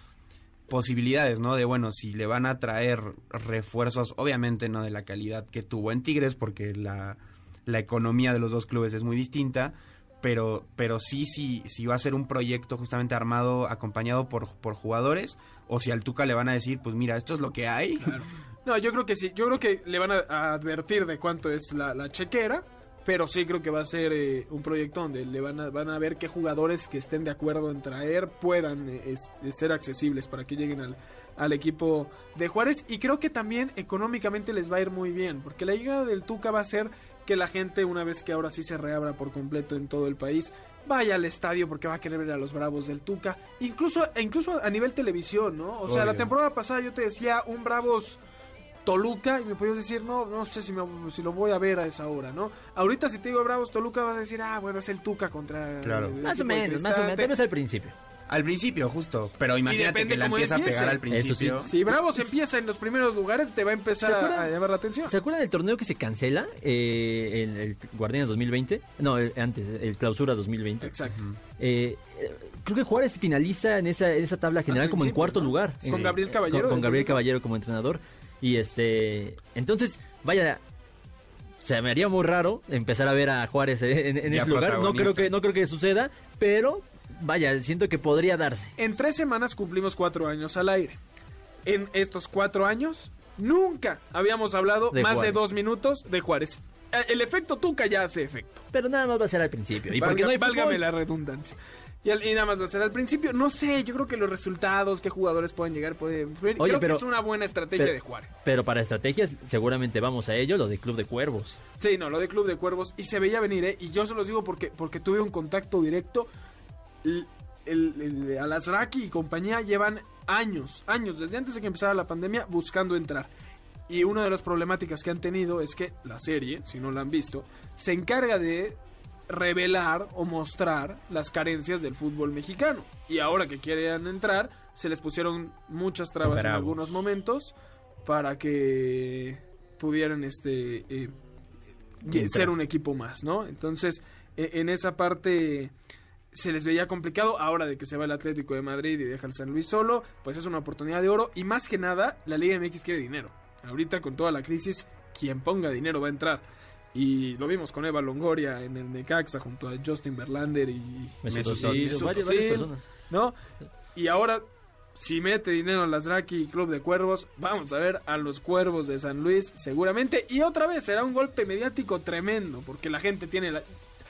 B: posibilidades, ¿no? De bueno, si le van a traer refuerzos, obviamente no de la calidad que tuvo en Tigres, porque la, la economía de los dos clubes es muy distinta, pero, pero sí, sí, sí va a ser un proyecto justamente armado, acompañado por, por jugadores, o si al Tuca le van a decir, pues mira, esto es lo que hay.
A: No, yo creo que sí. Yo creo que le van a, a advertir de cuánto es la, la chequera. Pero sí creo que va a ser eh, un proyecto donde le van a, van a ver qué jugadores que estén de acuerdo en traer puedan eh, es- eh, ser accesibles para que lleguen al, al equipo de Juárez. Y creo que también económicamente les va a ir muy bien. Porque la llegada del Tuca va a hacer que la gente, una vez que ahora sí se reabra por completo en todo el país, vaya al estadio porque va a querer ver a los Bravos del Tuca. Incluso, e incluso a nivel televisión, ¿no? O sea, la temporada pasada yo te decía un Bravos Toluca y me podías decir, no, no sé si, me- si lo voy a ver a esa hora, ¿no? Ahorita si te digo Bravos Toluca vas a decir, ah, bueno, es el Tuca contra...
B: Claro.
A: el
C: Más o menos, más o menos. Principio.
B: Al principio, justo. Pero imagínate que la empieza a pegar al principio.
C: sí.
A: Si Bravos empieza en los primeros lugares, te va a empezar
C: ¿Se
A: a,
C: acuerdan?
A: a llamar la atención.
C: ¿Se acuerdan del torneo que se cancela? Eh, el, el Guardianes 2020. No, el- antes, el Clausura 2020.
A: Exacto.
C: Eh, eh, creo que Juárez finaliza en esa, en esa tabla general
A: Al
C: como en cuarto
A: ¿no?
C: lugar.
A: Con
C: Eh,
A: Gabriel Caballero
C: Con, Gabriel. Caballero como entrenador. Y este. Entonces, vaya. Se me haría muy raro empezar a ver a Juárez en, en
B: Ya
C: ese lugar. No creo, que, no creo que suceda, pero vaya, siento que podría darse.
A: En tres semanas cumplimos cuatro años al aire. En estos cuatro años, nunca habíamos hablado
C: De
A: más de dos minutos de Juárez. Eh, El efecto Tuca ya hace efecto.
C: Pero nada más va a ser al principio. Y porque no hay
A: válgame la redundancia. Y, al- y nada más va a ser al principio. No sé, yo creo que los resultados, qué jugadores pueden llegar, pueden.
C: Oye,
A: creo
C: pero-
A: que es una buena estrategia
C: pero-
A: de Juárez.
C: Pero para estrategias, seguramente vamos a ello, lo de Club de Cuervos.
A: Sí, no, lo de Club de Cuervos. Y se veía venir, ¿eh? Y yo se los digo porque, porque tuve un contacto directo. El, el, el- Al-Azraqui y compañía llevan años, años, desde antes de que empezara la pandemia, buscando entrar. Y una de las problemáticas que han tenido es que la serie, si no la han visto, se encarga de revelar o mostrar las carencias del fútbol mexicano. Y ahora que quieren entrar, se les pusieron muchas trabas en algunos momentos para que pudieran este eh, ser un equipo más, ¿no? Entonces, e- en esa parte se les veía complicado. Ahora de que se va el Atlético de Madrid y deja el San Luis solo, pues es una oportunidad de oro. Y más que nada, la Liga MX quiere dinero. Ahorita con toda la crisis, quien ponga dinero va a entrar. Y lo vimos con Eva Longoria en el Necaxa junto a Justin Verlander y
C: Mesut personas.
A: ¿no? Y ahora, si mete dinero a las Draki y Club de Cuervos, vamos a ver a los Cuervos de San Luis seguramente. Y otra vez será un golpe mediático tremendo, porque la gente tiene la...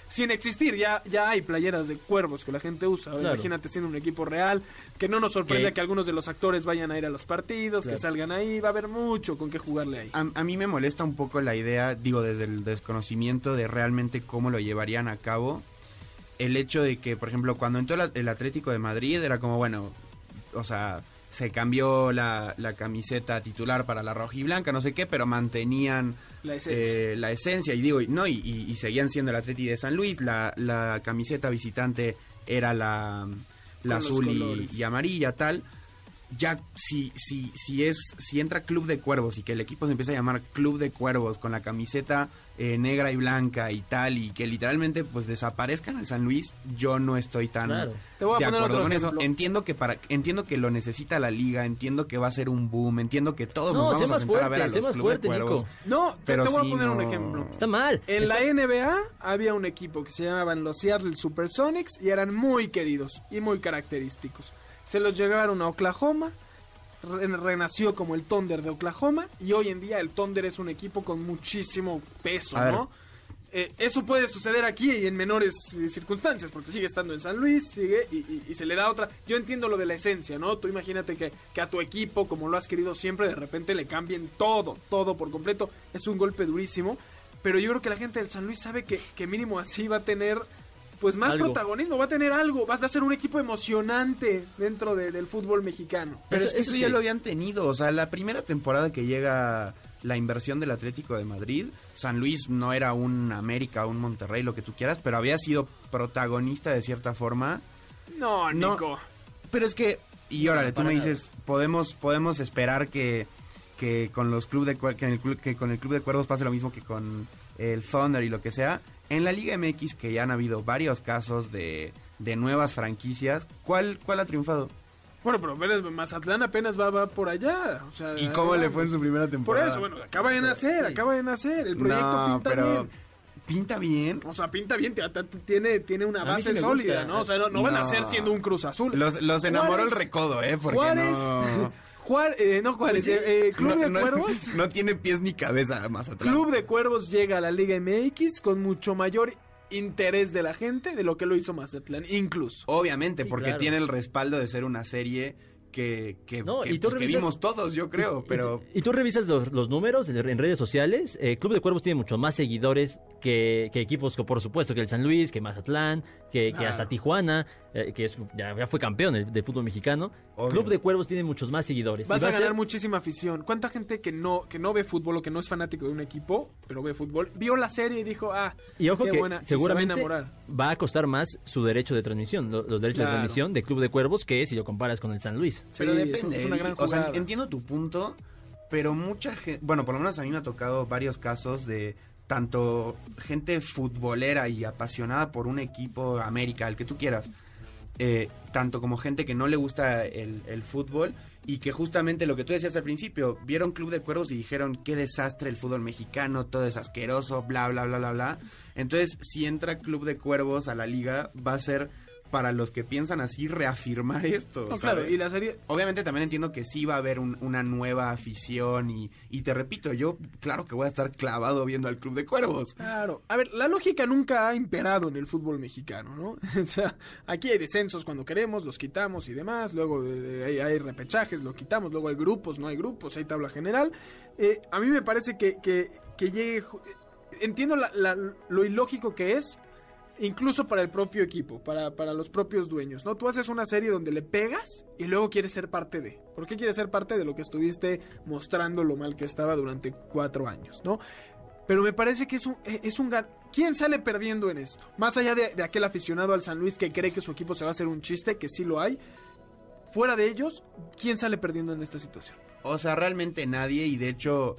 A: Sin existir, ya, ya hay playeras de cuervos que la gente usa.
C: Claro.
A: Imagínate siendo un equipo real, que no nos sorprenda
C: Que-
A: algunos de los actores vayan a ir a los partidos,
C: Claro.
A: que salgan ahí, va a haber mucho con qué jugarle ahí.
B: A, a mí me molesta un poco la idea, digo, desde el desconocimiento de realmente cómo lo llevarían a cabo. El hecho de que, por ejemplo, cuando entró el Atlético de Madrid era como, bueno, o sea, se cambió la, la camiseta titular para la roja y blanca, no sé qué, pero mantenían
A: La esencia.
B: eh, la esencia y digo, y- no, y, y- y seguían siendo el Atleti de San Luis, la, la camiseta visitante era la, azul y, y amarilla, tal. Ya si, si, si es, si entra Club de Cuervos y que el equipo se empieza a llamar Club de Cuervos con la camiseta eh, negra y blanca y tal, y que literalmente pues desaparezcan el San Luis, yo no estoy tan
C: Claro.
A: Te voy a
B: de
A: poner
B: acuerdo
A: otro
B: con eso. Entiendo que para, entiendo que lo necesita la liga, entiendo que va a ser un boom, entiendo que todos
C: No,
B: nos vamos a sentar a ver a los Club de Cuervos.
C: Nico.
A: No, te,
B: Pero
A: te voy a poner un ejemplo.
C: Está mal.
A: En
C: Está-
A: la NBA había un equipo que se llamaban los Seattle Supersonics y eran muy queridos y muy característicos. Se los llegaron a Oklahoma, re- renació como el Thunder de Oklahoma y hoy en día el Thunder es un equipo con muchísimo peso. ¿no? Eh, eso puede suceder aquí y en menores eh, circunstancias, porque sigue estando en San Luis, sigue y, y- y se le da otra. Yo entiendo lo de la esencia, ¿no? Tú imagínate que, que a tu equipo, como lo has querido siempre, de repente le cambien todo, todo por completo. Es un golpe durísimo, pero yo creo que la gente del San Luis sabe que, que mínimo así va a tener pues más
C: Algo.
A: protagonismo, va a tener algo, va a ser un equipo emocionante dentro de- del fútbol mexicano.
B: Pero
C: Eso-
B: es que
C: eso
B: ya lo habían tenido. O sea, la primera temporada que llega la inversión del Atlético de Madrid, San Luis no era un América, un Monterrey, lo que tú quieras, pero había sido protagonista de cierta forma.
A: No,
B: No.
A: Nico.
B: Pero es que, y
C: No,
B: órale, tú me
C: nada.
B: dices, podemos, podemos esperar que, que con los club de que, en el club, que con el club de cuervos pase lo mismo que con el Thunder y lo que sea. En la Liga MX, que ya han habido varios casos de, de nuevas franquicias, ¿cuál, cuál ha triunfado?
A: Bueno, pero Vélez Mazatlán apenas va, va por allá. O sea,
B: ¿Y cómo le fue en su primera
A: Por
B: temporada?
A: eso, bueno, acaba de nacer, acaba de nacer. El proyecto
B: no,
A: pinta
B: pero
A: bien.
B: pinta bien.
A: O sea, pinta bien, tiene, tiene una base
C: sí
A: sólida,
C: gusta.
A: ¿no? O sea, no, no van a ser siendo un Cruz Azul.
B: Los, los enamoró el recodo, ¿eh? Porque
A: Juárez,
B: no...
A: Juárez, eh, no Juárez, eh, eh, Club
B: no,
A: de
B: no-
A: Cuervos.
B: no tiene pies ni cabeza Mazatlán.
A: Club de Cuervos llega a la Liga MX con mucho mayor interés de la gente de lo que lo hizo Mazatlán, incluso.
B: Obviamente,
C: Sí,
B: porque
C: claro.
B: tiene el respaldo de ser una serie que, que,
C: No,
B: que,
C: y tú
B: pues, que
C: revisas-
B: vimos todos, yo creo, pero...
C: Y tú revisas los, los números en redes sociales. eh, Club de Cuervos tiene mucho más seguidores que, que equipos, que por supuesto, que el San Luis, que Mazatlán, que, que
A: Claro.
C: hasta Tijuana, eh, que es- ya, ya fue campeón de, de fútbol mexicano.
B: Obvio.
C: Club de Cuervos tiene muchos más seguidores.
A: Vas
C: va
A: a
C: ser-
A: ganar muchísima afición. ¿Cuánta gente que no, que no ve fútbol o que no es fanático de un equipo, pero ve fútbol, vio la serie y dijo, ah,
C: Y ojo
A: qué
C: que
A: buena, y se va a
C: seguramente
A: enamorar.
C: va a costar más su derecho de transmisión, lo- los derechos
A: Claro.
C: de transmisión de Club de Cuervos que si lo comparas con el San Luis.
B: Pero
A: Sí,
B: depende.
A: es una gran
B: o sea, entiendo tu punto, pero mucha gente, bueno, por lo menos a mí me ha tocado varios casos de tanto gente futbolera y apasionada por un equipo América, el que tú quieras, eh, tanto como gente que no le gusta el, fútbol y que justamente lo que tú decías al principio, vieron Club de Cuervos y dijeron qué desastre el fútbol mexicano, todo es asqueroso, bla, bla, bla, bla, bla. Entonces, si entra Club de Cuervos a la liga, va a ser para los que piensan así reafirmar esto.
A: No, claro,
B: ¿sabes?
A: y la serie,
B: Obviamente también entiendo que sí va a haber un- una nueva afición y, y te repito, yo claro que voy a estar clavado viendo al Club de Cuervos.
A: Claro. A ver, la lógica nunca ha imperado en el fútbol mexicano, ¿no? o sea, aquí hay descensos cuando queremos, los quitamos y demás. Luego eh, hay, hay repechajes, lo quitamos. Luego hay grupos, no hay grupos, hay tabla general. Eh, a mí me parece que, que, que llegue... eh, Entiendo la- la- lo ilógico que es, incluso para el propio equipo, para, para los propios dueños, ¿no? Tú haces una serie donde le pegas y luego quieres ser parte de. ¿Por qué quieres ser parte de lo que estuviste mostrando lo mal que estaba durante cuatro años, ¿no? Pero me parece que es un, eh, es un ¿Quién sale perdiendo en esto? Más allá de, de aquel aficionado al San Luis que cree que su equipo se va a hacer un chiste, que sí lo hay. Fuera de ellos, ¿quién sale perdiendo en esta situación?
B: O sea, realmente nadie y de hecho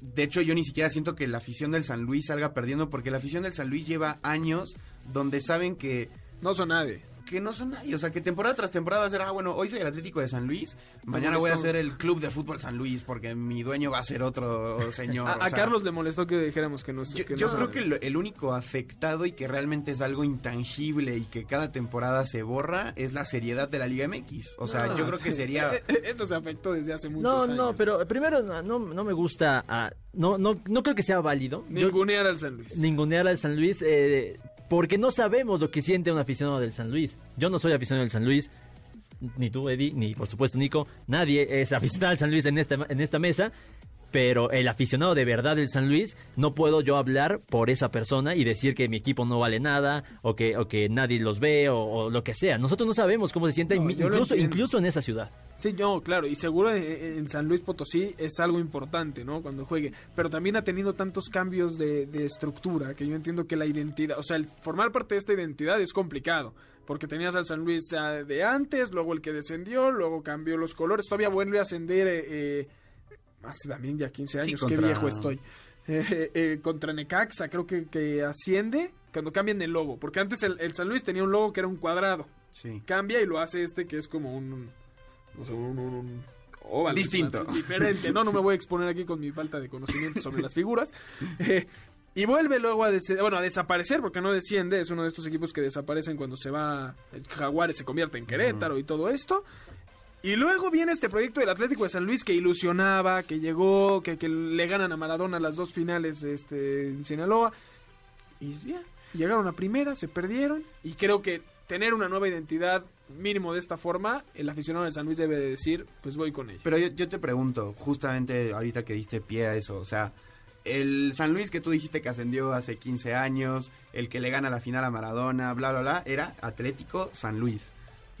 B: de hecho yo ni siquiera siento que la afición del San Luis salga perdiendo porque la afición del San Luis lleva años donde saben que
A: No son nadie.
B: Que no son nadie, o sea, que temporada tras temporada va a ser, ah, bueno, hoy soy el Atlético de San Luis, mañana voy a ser el Club de Fútbol San Luis porque mi dueño va a ser otro señor.
A: A,
B: o
A: a
B: sea,
A: Carlos le molestó que dijéramos que no es
B: Yo,
A: que no
B: yo creo que el único afectado y que realmente es algo intangible y que cada temporada se borra es la seriedad de la Liga MX. O sea,
A: No,
B: yo creo que sería...
A: Eh, eh, Eso se afectó desde hace muchos
C: No,
A: años.
C: no, pero primero no, no, no me gusta, ah, no, no, no creo que sea válido. Yo-
A: Ningunear al San Luis.
C: ningunear al San Luis eh, porque no sabemos lo que siente un aficionado del San Luis. Yo no soy aficionado del San Luis, ni tú, Eddie, ni por supuesto Nico. Nadie es aficionado al San Luis en esta, en esta mesa. Pero el aficionado de verdad del San Luis, no puedo yo hablar por esa persona y decir que mi equipo no vale nada o que, o que nadie los ve o, o lo que sea. Nosotros no sabemos cómo se siente,
A: No,
C: incluso, incluso en esa ciudad.
A: Sí, no, claro, y seguro en, en San Luis Potosí es algo importante, ¿no? Cuando juegue, pero también ha tenido tantos cambios de, de estructura que yo entiendo que la identidad, o sea, el formar parte de esta identidad es complicado, porque tenías al San Luis de antes, luego el que descendió, luego cambió los colores, todavía vuelve a ascender, eh, eh, hace también ya 15
B: Sí,
A: años,
B: contra-
A: qué viejo estoy. Eh, eh, contra Necaxa, creo que, que asciende cuando cambian el logo, porque antes el, el San Luis tenía un logo que era un cuadrado
B: Sí.
A: cambia y lo hace este que es como un, no sé, un, un- un óvalo,
B: Distinto.
A: diferente no no me voy a exponer aquí con mi falta de conocimiento sobre las figuras Eh, y vuelve luego a, bueno, a desaparecer porque no desciende es uno de estos equipos que desaparecen cuando se va el Jaguares se convierte en Querétaro y todo esto y luego viene este proyecto del Atlético de San Luis que ilusionaba, que llegó, que, le ganan a Maradona las dos finales este, en Sinaloa. Y ya, llegaron a primera, se perdieron. Y creo que tener una nueva identidad mínimo de esta forma, el aficionado de San Luis debe de decir, pues voy con ella.
B: Pero yo, yo te pregunto, justamente ahorita que diste pie a eso, o sea, el San Luis que tú dijiste que ascendió hace 15 años, el que le gana la final a Maradona, bla, bla, bla, era Atlético San Luis.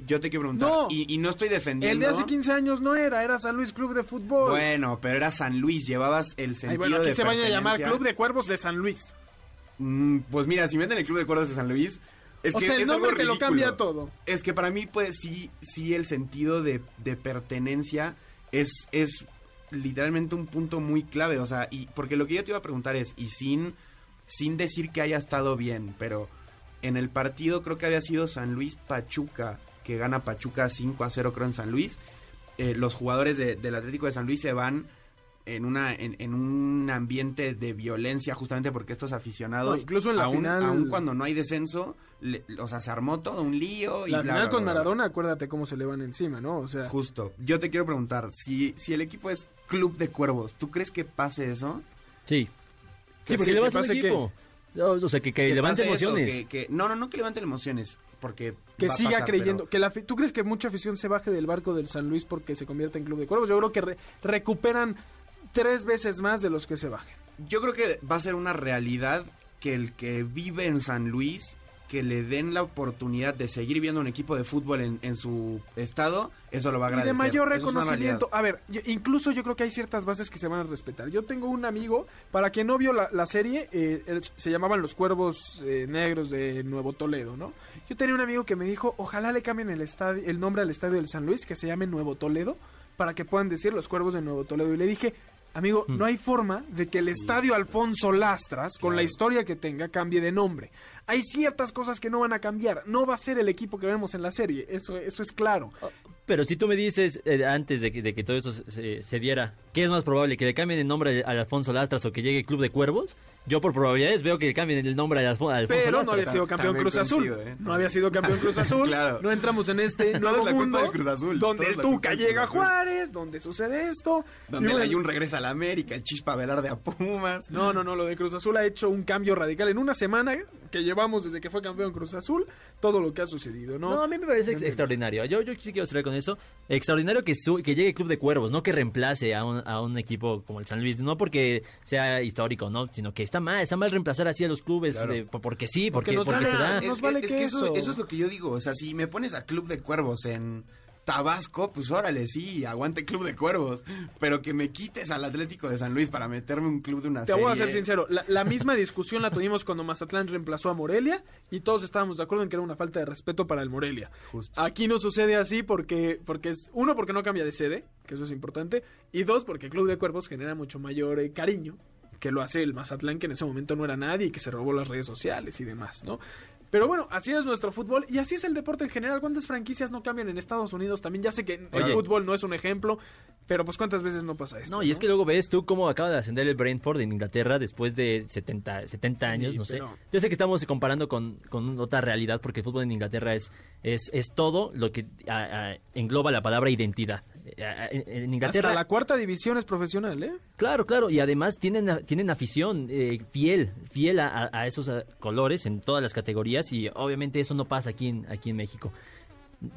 B: Yo te quiero preguntar,
A: No.
B: y, y no estoy defendiendo...
A: El de hace 15 años no era, era San Luis Club de Fútbol.
B: Bueno, pero era San Luis, llevabas el sentido
A: Ay, bueno, aquí
B: de
A: se vaya a llamar. Club de Cuervos de San Luis.
B: Mm, pues mira, si meten el Club de Cuerdos de San Luis, es
A: o
B: que
A: sea, el
B: es
A: nombre
B: algo
A: te lo cambia todo.
B: Es que para mí, pues sí, sí el sentido de, de pertenencia es, es literalmente un punto muy clave. O sea, y porque lo que yo te iba a preguntar es, y sin, sin decir que haya estado bien, pero en el partido creo que había sido San Luis Pachuca, que gana Pachuca 5 a 0 creo en San Luis, eh, los jugadores de- del Atlético de San Luis se van en una en, en un ambiente de violencia justamente porque estos aficionados
A: No, incluso en la
B: aún,
A: final-
B: aún cuando no hay descenso le- o sea se armó todo un lío y
A: La
B: bla,
A: final
B: bla,
A: con
B: bla.
A: Maradona, acuérdate cómo se le van encima, ¿no? O sea,
B: justo yo te quiero preguntar si si el equipo es Club de Cuervos ¿tú crees que pase eso?
C: Sí. Sí, porque
A: sí,
C: le vas a un equipo. O sea, que, que
B: Que
C: levante
B: eso,
C: emociones.
B: que- que- no no no que levante emociones porque
A: que
B: va a
A: siga
B: pasar,
A: creyendo.
B: pero-
A: que la, ¿Tú crees que mucha afición se baje del barco del San Luis porque se convierte en club de cuervos? Yo creo que re- recuperan tres veces más de los que se bajen.
B: Yo creo que va a ser una realidad que el que vive en San Luis, que le den la oportunidad de seguir viendo un equipo de fútbol en, en su estado, eso lo va a
A: Y
B: agradecer.
A: de mayor
B: es
A: reconocimiento. A ver, yo- incluso yo creo que hay ciertas bases que se van a respetar. Yo tengo un amigo, para quien no vio la, la serie, eh, se llamaban los Cuervos eh, Negros de Nuevo Toledo, ¿no? Yo tenía un amigo que me dijo, ojalá le cambien el, estadio, el nombre al estadio del San Luis, que se llame Nuevo Toledo, para que puedan decir los Cuervos de Nuevo Toledo. Y le dije, amigo,
B: Mm.
A: no hay forma de que el estadio Alfonso Lastras, con la historia que tenga, cambie de nombre. Hay ciertas cosas que no van a cambiar. No va a ser el equipo que vemos en la serie. Eso, eso es claro.
C: Pero si tú me dices eh, antes de que, de que todo eso se, se- se diera, ¿qué es más probable? ¿Que le cambien el nombre al Alfonso Lastras o que llegue Club de Cuervos? Yo por probabilidades veo que le cambien el nombre al Alfo- al Alfonso
A: Pero no
C: Lastras.
A: había sido campeón
B: También
A: Cruz Azul.
B: ¿eh?
A: No había sido campeón Cruz Azul.
B: Claro.
A: No entramos en este nuevo
B: es la culpa
A: mundo
B: del Cruz Azul,
A: donde el Tuca llega a. Juárez, donde sucede esto.
B: Donde hay un regreso a la América, el Chispa Velarde a Pumas.
A: No, no, no, lo de Cruz Azul ha hecho un cambio radical en una semana que llevamos desde que fue campeón Cruz Azul, todo lo que ha sucedido, ¿no?
C: No, a mí me parece ex- extraordinario. Yo, yo sí quiero cerrar con eso. Extraordinario que, su- que llegue Club de Cuervos, no que reemplace a un, a un equipo como el San Luis. No porque sea histórico, no, sino que está mal, está mal reemplazar así a los clubes
B: Claro.
C: po- porque sí, porque,
A: Porque nos
C: porque
A: van
C: se
A: a-
C: da.
A: es- Nos vale
B: es
A: que
B: eso,
A: eso.
B: eso es lo que yo digo. O sea, si me pones a Club de Cuervos en Tabasco, pues órale, sí, aguante Club de Cuervos. Pero que me quites al Atlético de San Luis para meterme un club de una
A: Te
B: serie.
A: voy a ser sincero, la, la misma discusión la tuvimos cuando Mazatlán reemplazó a Morelia y todos estábamos de acuerdo en que era una falta de respeto para el Morelia.
B: Justo.
A: Aquí no sucede así porque, porque es, uno, porque no cambia de sede, que eso es importante, y dos, porque el Club de Cuervos genera mucho mayor eh, cariño que lo hace el Mazatlán, que en ese momento no era nadie y que se robó las redes sociales y demás, ¿no? Pero bueno, así es nuestro fútbol y así es el deporte en general. ¿Cuántas franquicias no cambian en Estados Unidos? También ya sé que el fútbol no es un ejemplo, pero pues cuántas veces no pasa esto.
C: No, y es que luego ves tú cómo acaba de ascender el Brentford en Inglaterra después de 70, 70
A: Sí,
C: años, no sé. Yo sé que estamos comparando con, con otra realidad porque el fútbol en Inglaterra es, es, es todo lo que a- a- engloba la palabra identidad. Eh, En, en Inglaterra...
A: Hasta la cuarta división es profesional, ¿eh?
C: Claro, claro, y además tienen, tienen afición eh, fiel, fiel a, esos colores en todas las categorías y obviamente eso no pasa aquí en, aquí en México.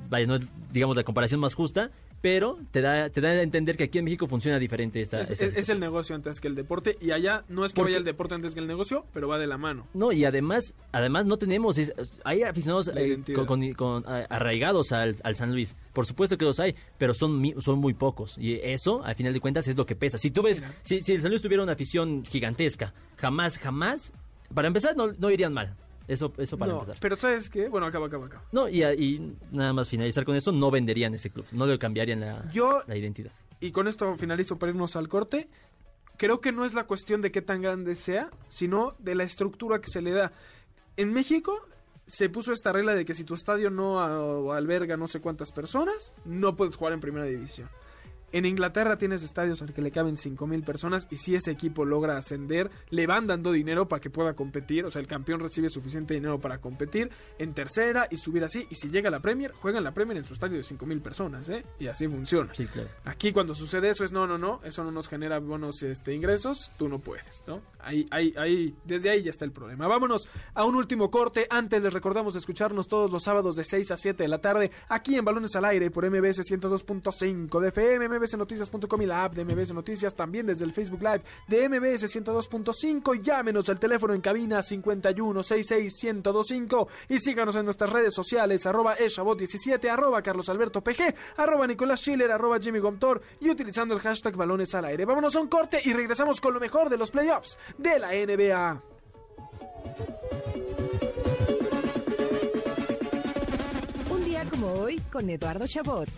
C: Vaya, no es, digamos, la comparación más justa, pero te da, te da a entender que aquí en México funciona diferente esta,
A: Es,
C: esta
A: es- es el negocio antes que el deporte y allá no es que
C: Porque-
A: vaya el deporte antes que el negocio, pero va de la mano.
C: No, y además, además no tenemos, es- hay aficionados eh, con, con- arraigados al, al San Luis. Por supuesto que los hay, pero son, son muy pocos. Y eso, al final de cuentas, es lo que pesa. Si tú ves, si, si el San Luis tuviera una afición gigantesca, jamás, jamás, para empezar, no, no irían mal. Eso, eso para
A: No,
C: empezar.
A: pero ¿sabes qué? Bueno, acaba, acaba, acaba.
C: No, y, y nada más finalizar con eso, no venderían ese club, no le cambiarían la,
A: Yo-
C: la identidad.
A: Y con esto finalizo para irnos al corte. Creo que no es la cuestión de qué tan grande sea, sino de la estructura que se le da. En México se puso esta regla de que si tu estadio no alberga no sé cuántas personas, no puedes jugar en primera división. En Inglaterra tienes estadios al que le caben 5.000 personas y si ese equipo logra ascender, le van dando dinero para que pueda competir. O sea, el campeón recibe suficiente dinero para competir en tercera y subir así. Y si llega a la Premier, juegan la Premier en su estadio de 5.000 personas, ¿eh? Y así funciona.
C: Sí, claro.
A: Aquí cuando sucede eso es no, no, no, eso no nos genera buenos este, ingresos, tú no puedes, ¿no? Ahí, ahí, ahí, desde ahí ya está el problema. Vámonos a un último corte. Antes les recordamos escucharnos todos los sábados de 6 a 7 de la tarde aquí en Balones al Aire por MBS 102.5 de FM, mbsnoticias.com y la app de MBS Noticias, también desde el Facebook Live de MBS 102.5. Llámenos al teléfono en cabina 51661025 y síganos en nuestras redes sociales, arroba eshabot17, arroba Carlos Alberto PG, arroba Nicolás Schiller, arroba Jimmy Gomtor y utilizando el hashtag balones al aire. Vámonos a un corte y regresamos con lo mejor de los playoffs de la NBA.
F: Un día como hoy con Eduardo Chabot.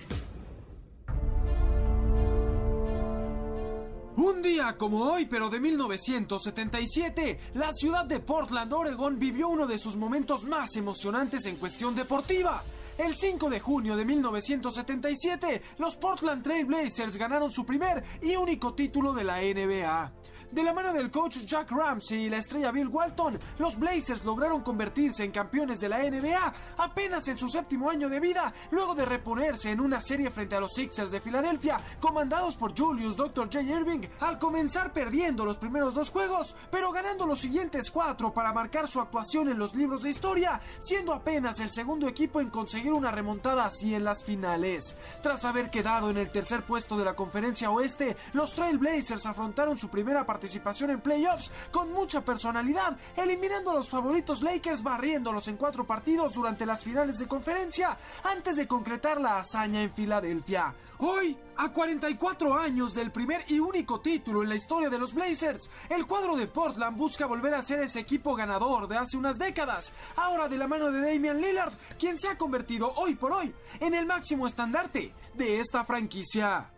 A: Día como hoy, pero de 1977, la ciudad de Portland, Oregon, vivió uno de sus momentos más emocionantes en cuestión deportiva. El 5 de junio de 1977, los Portland Trail Blazers ganaron su primer y único título de la NBA. De la mano del coach Jack Ramsey y la estrella Bill Walton, los Blazers lograron convertirse en campeones de la NBA apenas en su séptimo año de vida, luego de reponerse en una serie frente a los Sixers de Filadelfia, comandados por Julius Dr. J. Irving, al comenzar perdiendo los primeros dos juegos, pero ganando los siguientes cuatro para marcar su actuación en los libros de historia, siendo apenas el segundo equipo en conseguir una remontada así en las finales. Tras haber quedado en el tercer puesto de la conferencia oeste, los Trail Blazers afrontaron su primera participación en playoffs con mucha personalidad, eliminando a los favoritos Lakers barriéndolos en cuatro partidos durante las finales de conferencia, antes de concretar la hazaña en Filadelfia. Hoy, a 44 años del primer y único título en la historia de los Blazers, el cuadro de Portland busca volver a ser ese equipo ganador de hace unas décadas, ahora de la mano de Damian Lillard, quien se ha convertido hoy por hoy en el máximo estandarte de esta franquicia.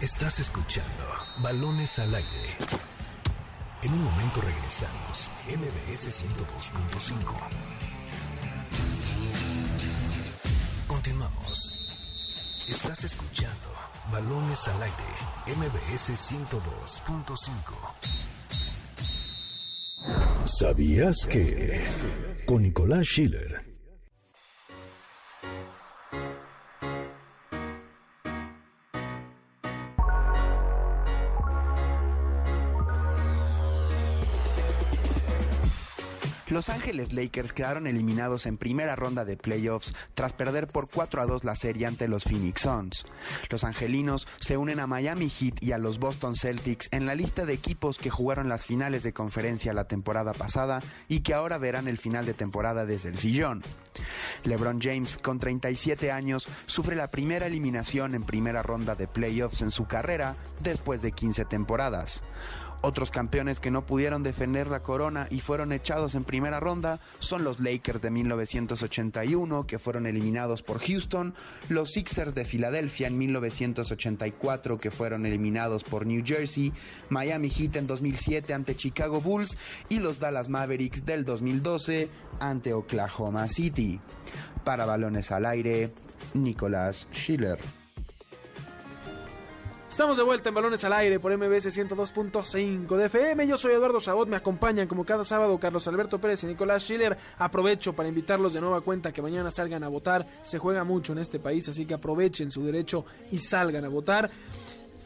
D: Estás escuchando Balones al aire. En un momento regresamos. MBS 102.5. Continuamos. Estás escuchando Balones al aire. MBS 102.5. ¿Sabías que? Con Nicolás Schiller.
B: Los Ángeles Lakers quedaron eliminados en primera ronda de playoffs tras perder por 4 a 2 la serie ante los Phoenix Suns. Los angelinos se unen a Miami Heat y a los Boston Celtics en la lista de equipos que jugaron las finales de conferencia la temporada pasada y que ahora verán el final de temporada desde el sillón. LeBron James, con 37 años, sufre la primera eliminación en primera ronda de playoffs en su carrera después de 15 temporadas. Otros campeones que no pudieron defender la corona y fueron echados en primera ronda son los Lakers de 1981, que fueron eliminados por Houston, los Sixers de Filadelfia en 1984, que fueron eliminados por New Jersey, Miami Heat en 2007 ante Chicago Bulls y los Dallas Mavericks del 2012 ante Oklahoma City. Para balones al aire, Nicolás Schiller.
A: Estamos de vuelta en Balones al Aire por MBS 102.5 de FM. Yo soy Eduardo Sabot, me acompañan como cada sábado Carlos Alberto Pérez y Nicolás Schiller. Aprovecho para invitarlos de nueva cuenta que mañana salgan a votar. Se juega mucho en este país, así que aprovechen su derecho y salgan a votar.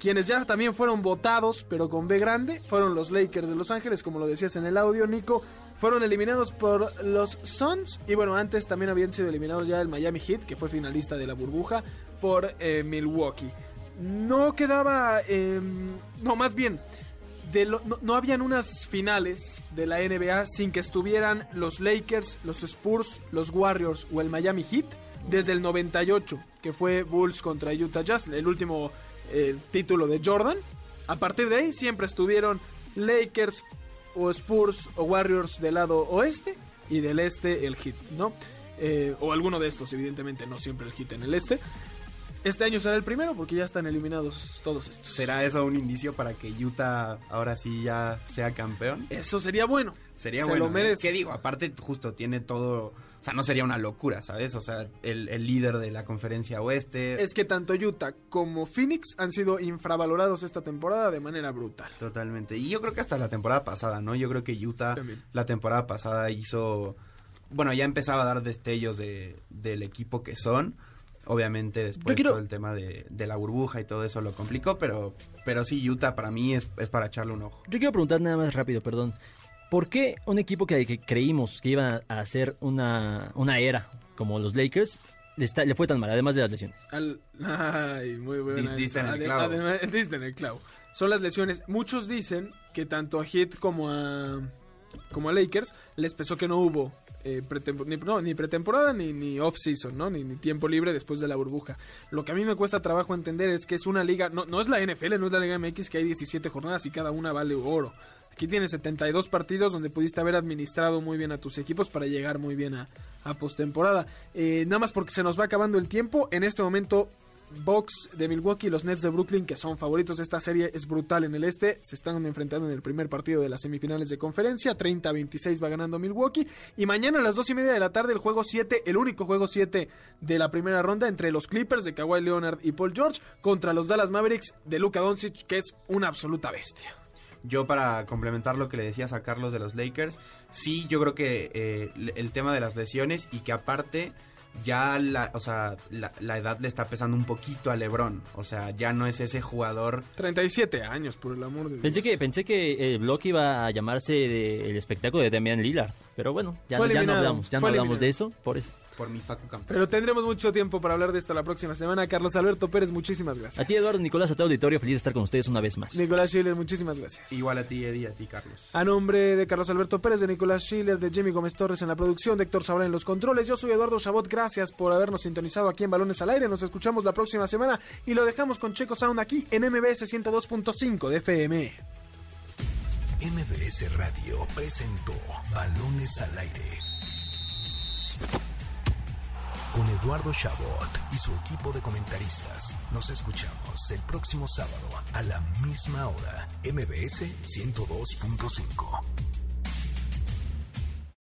A: Quienes ya también fueron votados, pero con B grande, fueron los Lakers de Los Ángeles, como lo decías en el audio, Nico. Fueron eliminados por los Suns y bueno, antes también habían sido eliminados ya el Miami Heat, que fue finalista de la burbuja, por eh, Milwaukee no quedaba, eh, no, más bien, de lo, no, no, habían unas finales de la NBA sin que estuvieran los Lakers, los Spurs, los Warriors o el Miami Heat desde el 98, que fue Bulls contra Utah Jazz, el último eh, título de Jordan. A partir de ahí siempre estuvieron Lakers o Spurs o Warriors del lado oeste y del este el Heat, ¿no? Eh, o alguno de estos, evidentemente, no siempre el Heat en el este. Este año será el primero porque ya están eliminados todos estos.
B: ¿Será eso un indicio para que Utah ahora sí ya sea campeón?
A: Eso sería bueno.
B: Sería
A: Se
B: bueno.
A: lo merece.
B: ¿Qué digo? Aparte, justo tiene todo. O sea, no sería una locura, ¿sabes? O sea, el, el líder de la conferencia oeste.
A: Es que tanto Utah como Phoenix han sido infravalorados esta temporada de manera brutal.
B: Totalmente. Y yo creo que hasta la temporada pasada, ¿no? Yo creo que Utah
A: También.
B: la temporada pasada hizo. Bueno, ya empezaba a dar destellos de, del equipo que son. Obviamente después
C: quiero-
B: todo el tema de, de la burbuja y todo eso lo complicó, pero, pero sí, Utah para mí es, es para echarle un ojo.
C: Yo quiero preguntar nada más rápido, perdón. ¿Por qué un equipo que, que creímos que iba a hacer una, una era como los Lakers le, está- le fue tan mal, además de las lesiones?
A: Al... Ay, muy buena.
B: Dis- diste en
A: esa.
B: el clavo.
A: además- diste en el clavo. Son las lesiones. Muchos dicen que tanto a Heat como a como a Lakers les pesó que no hubo eh, ni, no, ni pretemporada ni, off-season, ¿no? Ni, tiempo libre después de la burbuja. Lo que a mí me cuesta trabajo entender es que es una liga, no, no es la NFL, no es la Liga MX, que hay 17 jornadas y cada una vale oro. Aquí tienes 72 partidos donde pudiste haber administrado muy bien a tus equipos para llegar muy bien a, a postemporada. Eh, nada más porque se nos va acabando el tiempo. En este momento Bucks de Milwaukee y los Nets de Brooklyn, que son favoritos. Esta serie es brutal en el este. Se están enfrentando en el primer partido de las semifinales de conferencia. 30-26 va ganando Milwaukee. Y mañana a las 2 y media de la tarde, el juego 7, el único juego 7 de la primera ronda entre los Clippers de Kawhi Leonard y Paul George contra los Dallas Mavericks de Luka Doncic, que es una absoluta bestia.
B: Yo para complementar lo que le decías a Carlos de los Lakers, sí, yo creo que eh, el tema de las lesiones y que aparte ya la, o sea, la, la, edad le está pesando un poquito a LeBron. O sea, ya no es ese jugador.
A: 37 años, por el amor de
C: pensé
A: Dios.
C: Que, pensé que el blog iba a llamarse de, el espectáculo de Damian Lillard. Pero bueno, ya, no, ya no hablamos, ya no hablamos de eso. Por eso
B: por mi Facu Campos.
A: Pero tendremos mucho tiempo para hablar de esto la próxima semana. Carlos Alberto Pérez, muchísimas gracias.
C: A ti, Eduardo Nicolás, a tu auditorio, feliz de estar con ustedes una vez más.
A: Nicolás Schiller, muchísimas gracias.
B: Igual a ti, Eddie, a ti, Carlos.
A: A nombre de Carlos Alberto Pérez, de Nicolás Schiller, de Jimmy Gómez Torres en la producción, de Héctor Sabra en los controles, yo soy Eduardo Chabot, gracias por habernos sintonizado aquí en Balones al Aire. Nos escuchamos la próxima semana y lo dejamos con Checo Sound aquí en MBS 102.5 de FM.
D: MBS Radio presentó Balones al Aire con Eduardo Chabot y su equipo de comentaristas. Nos escuchamos el próximo sábado a la misma hora, MBS 102.5.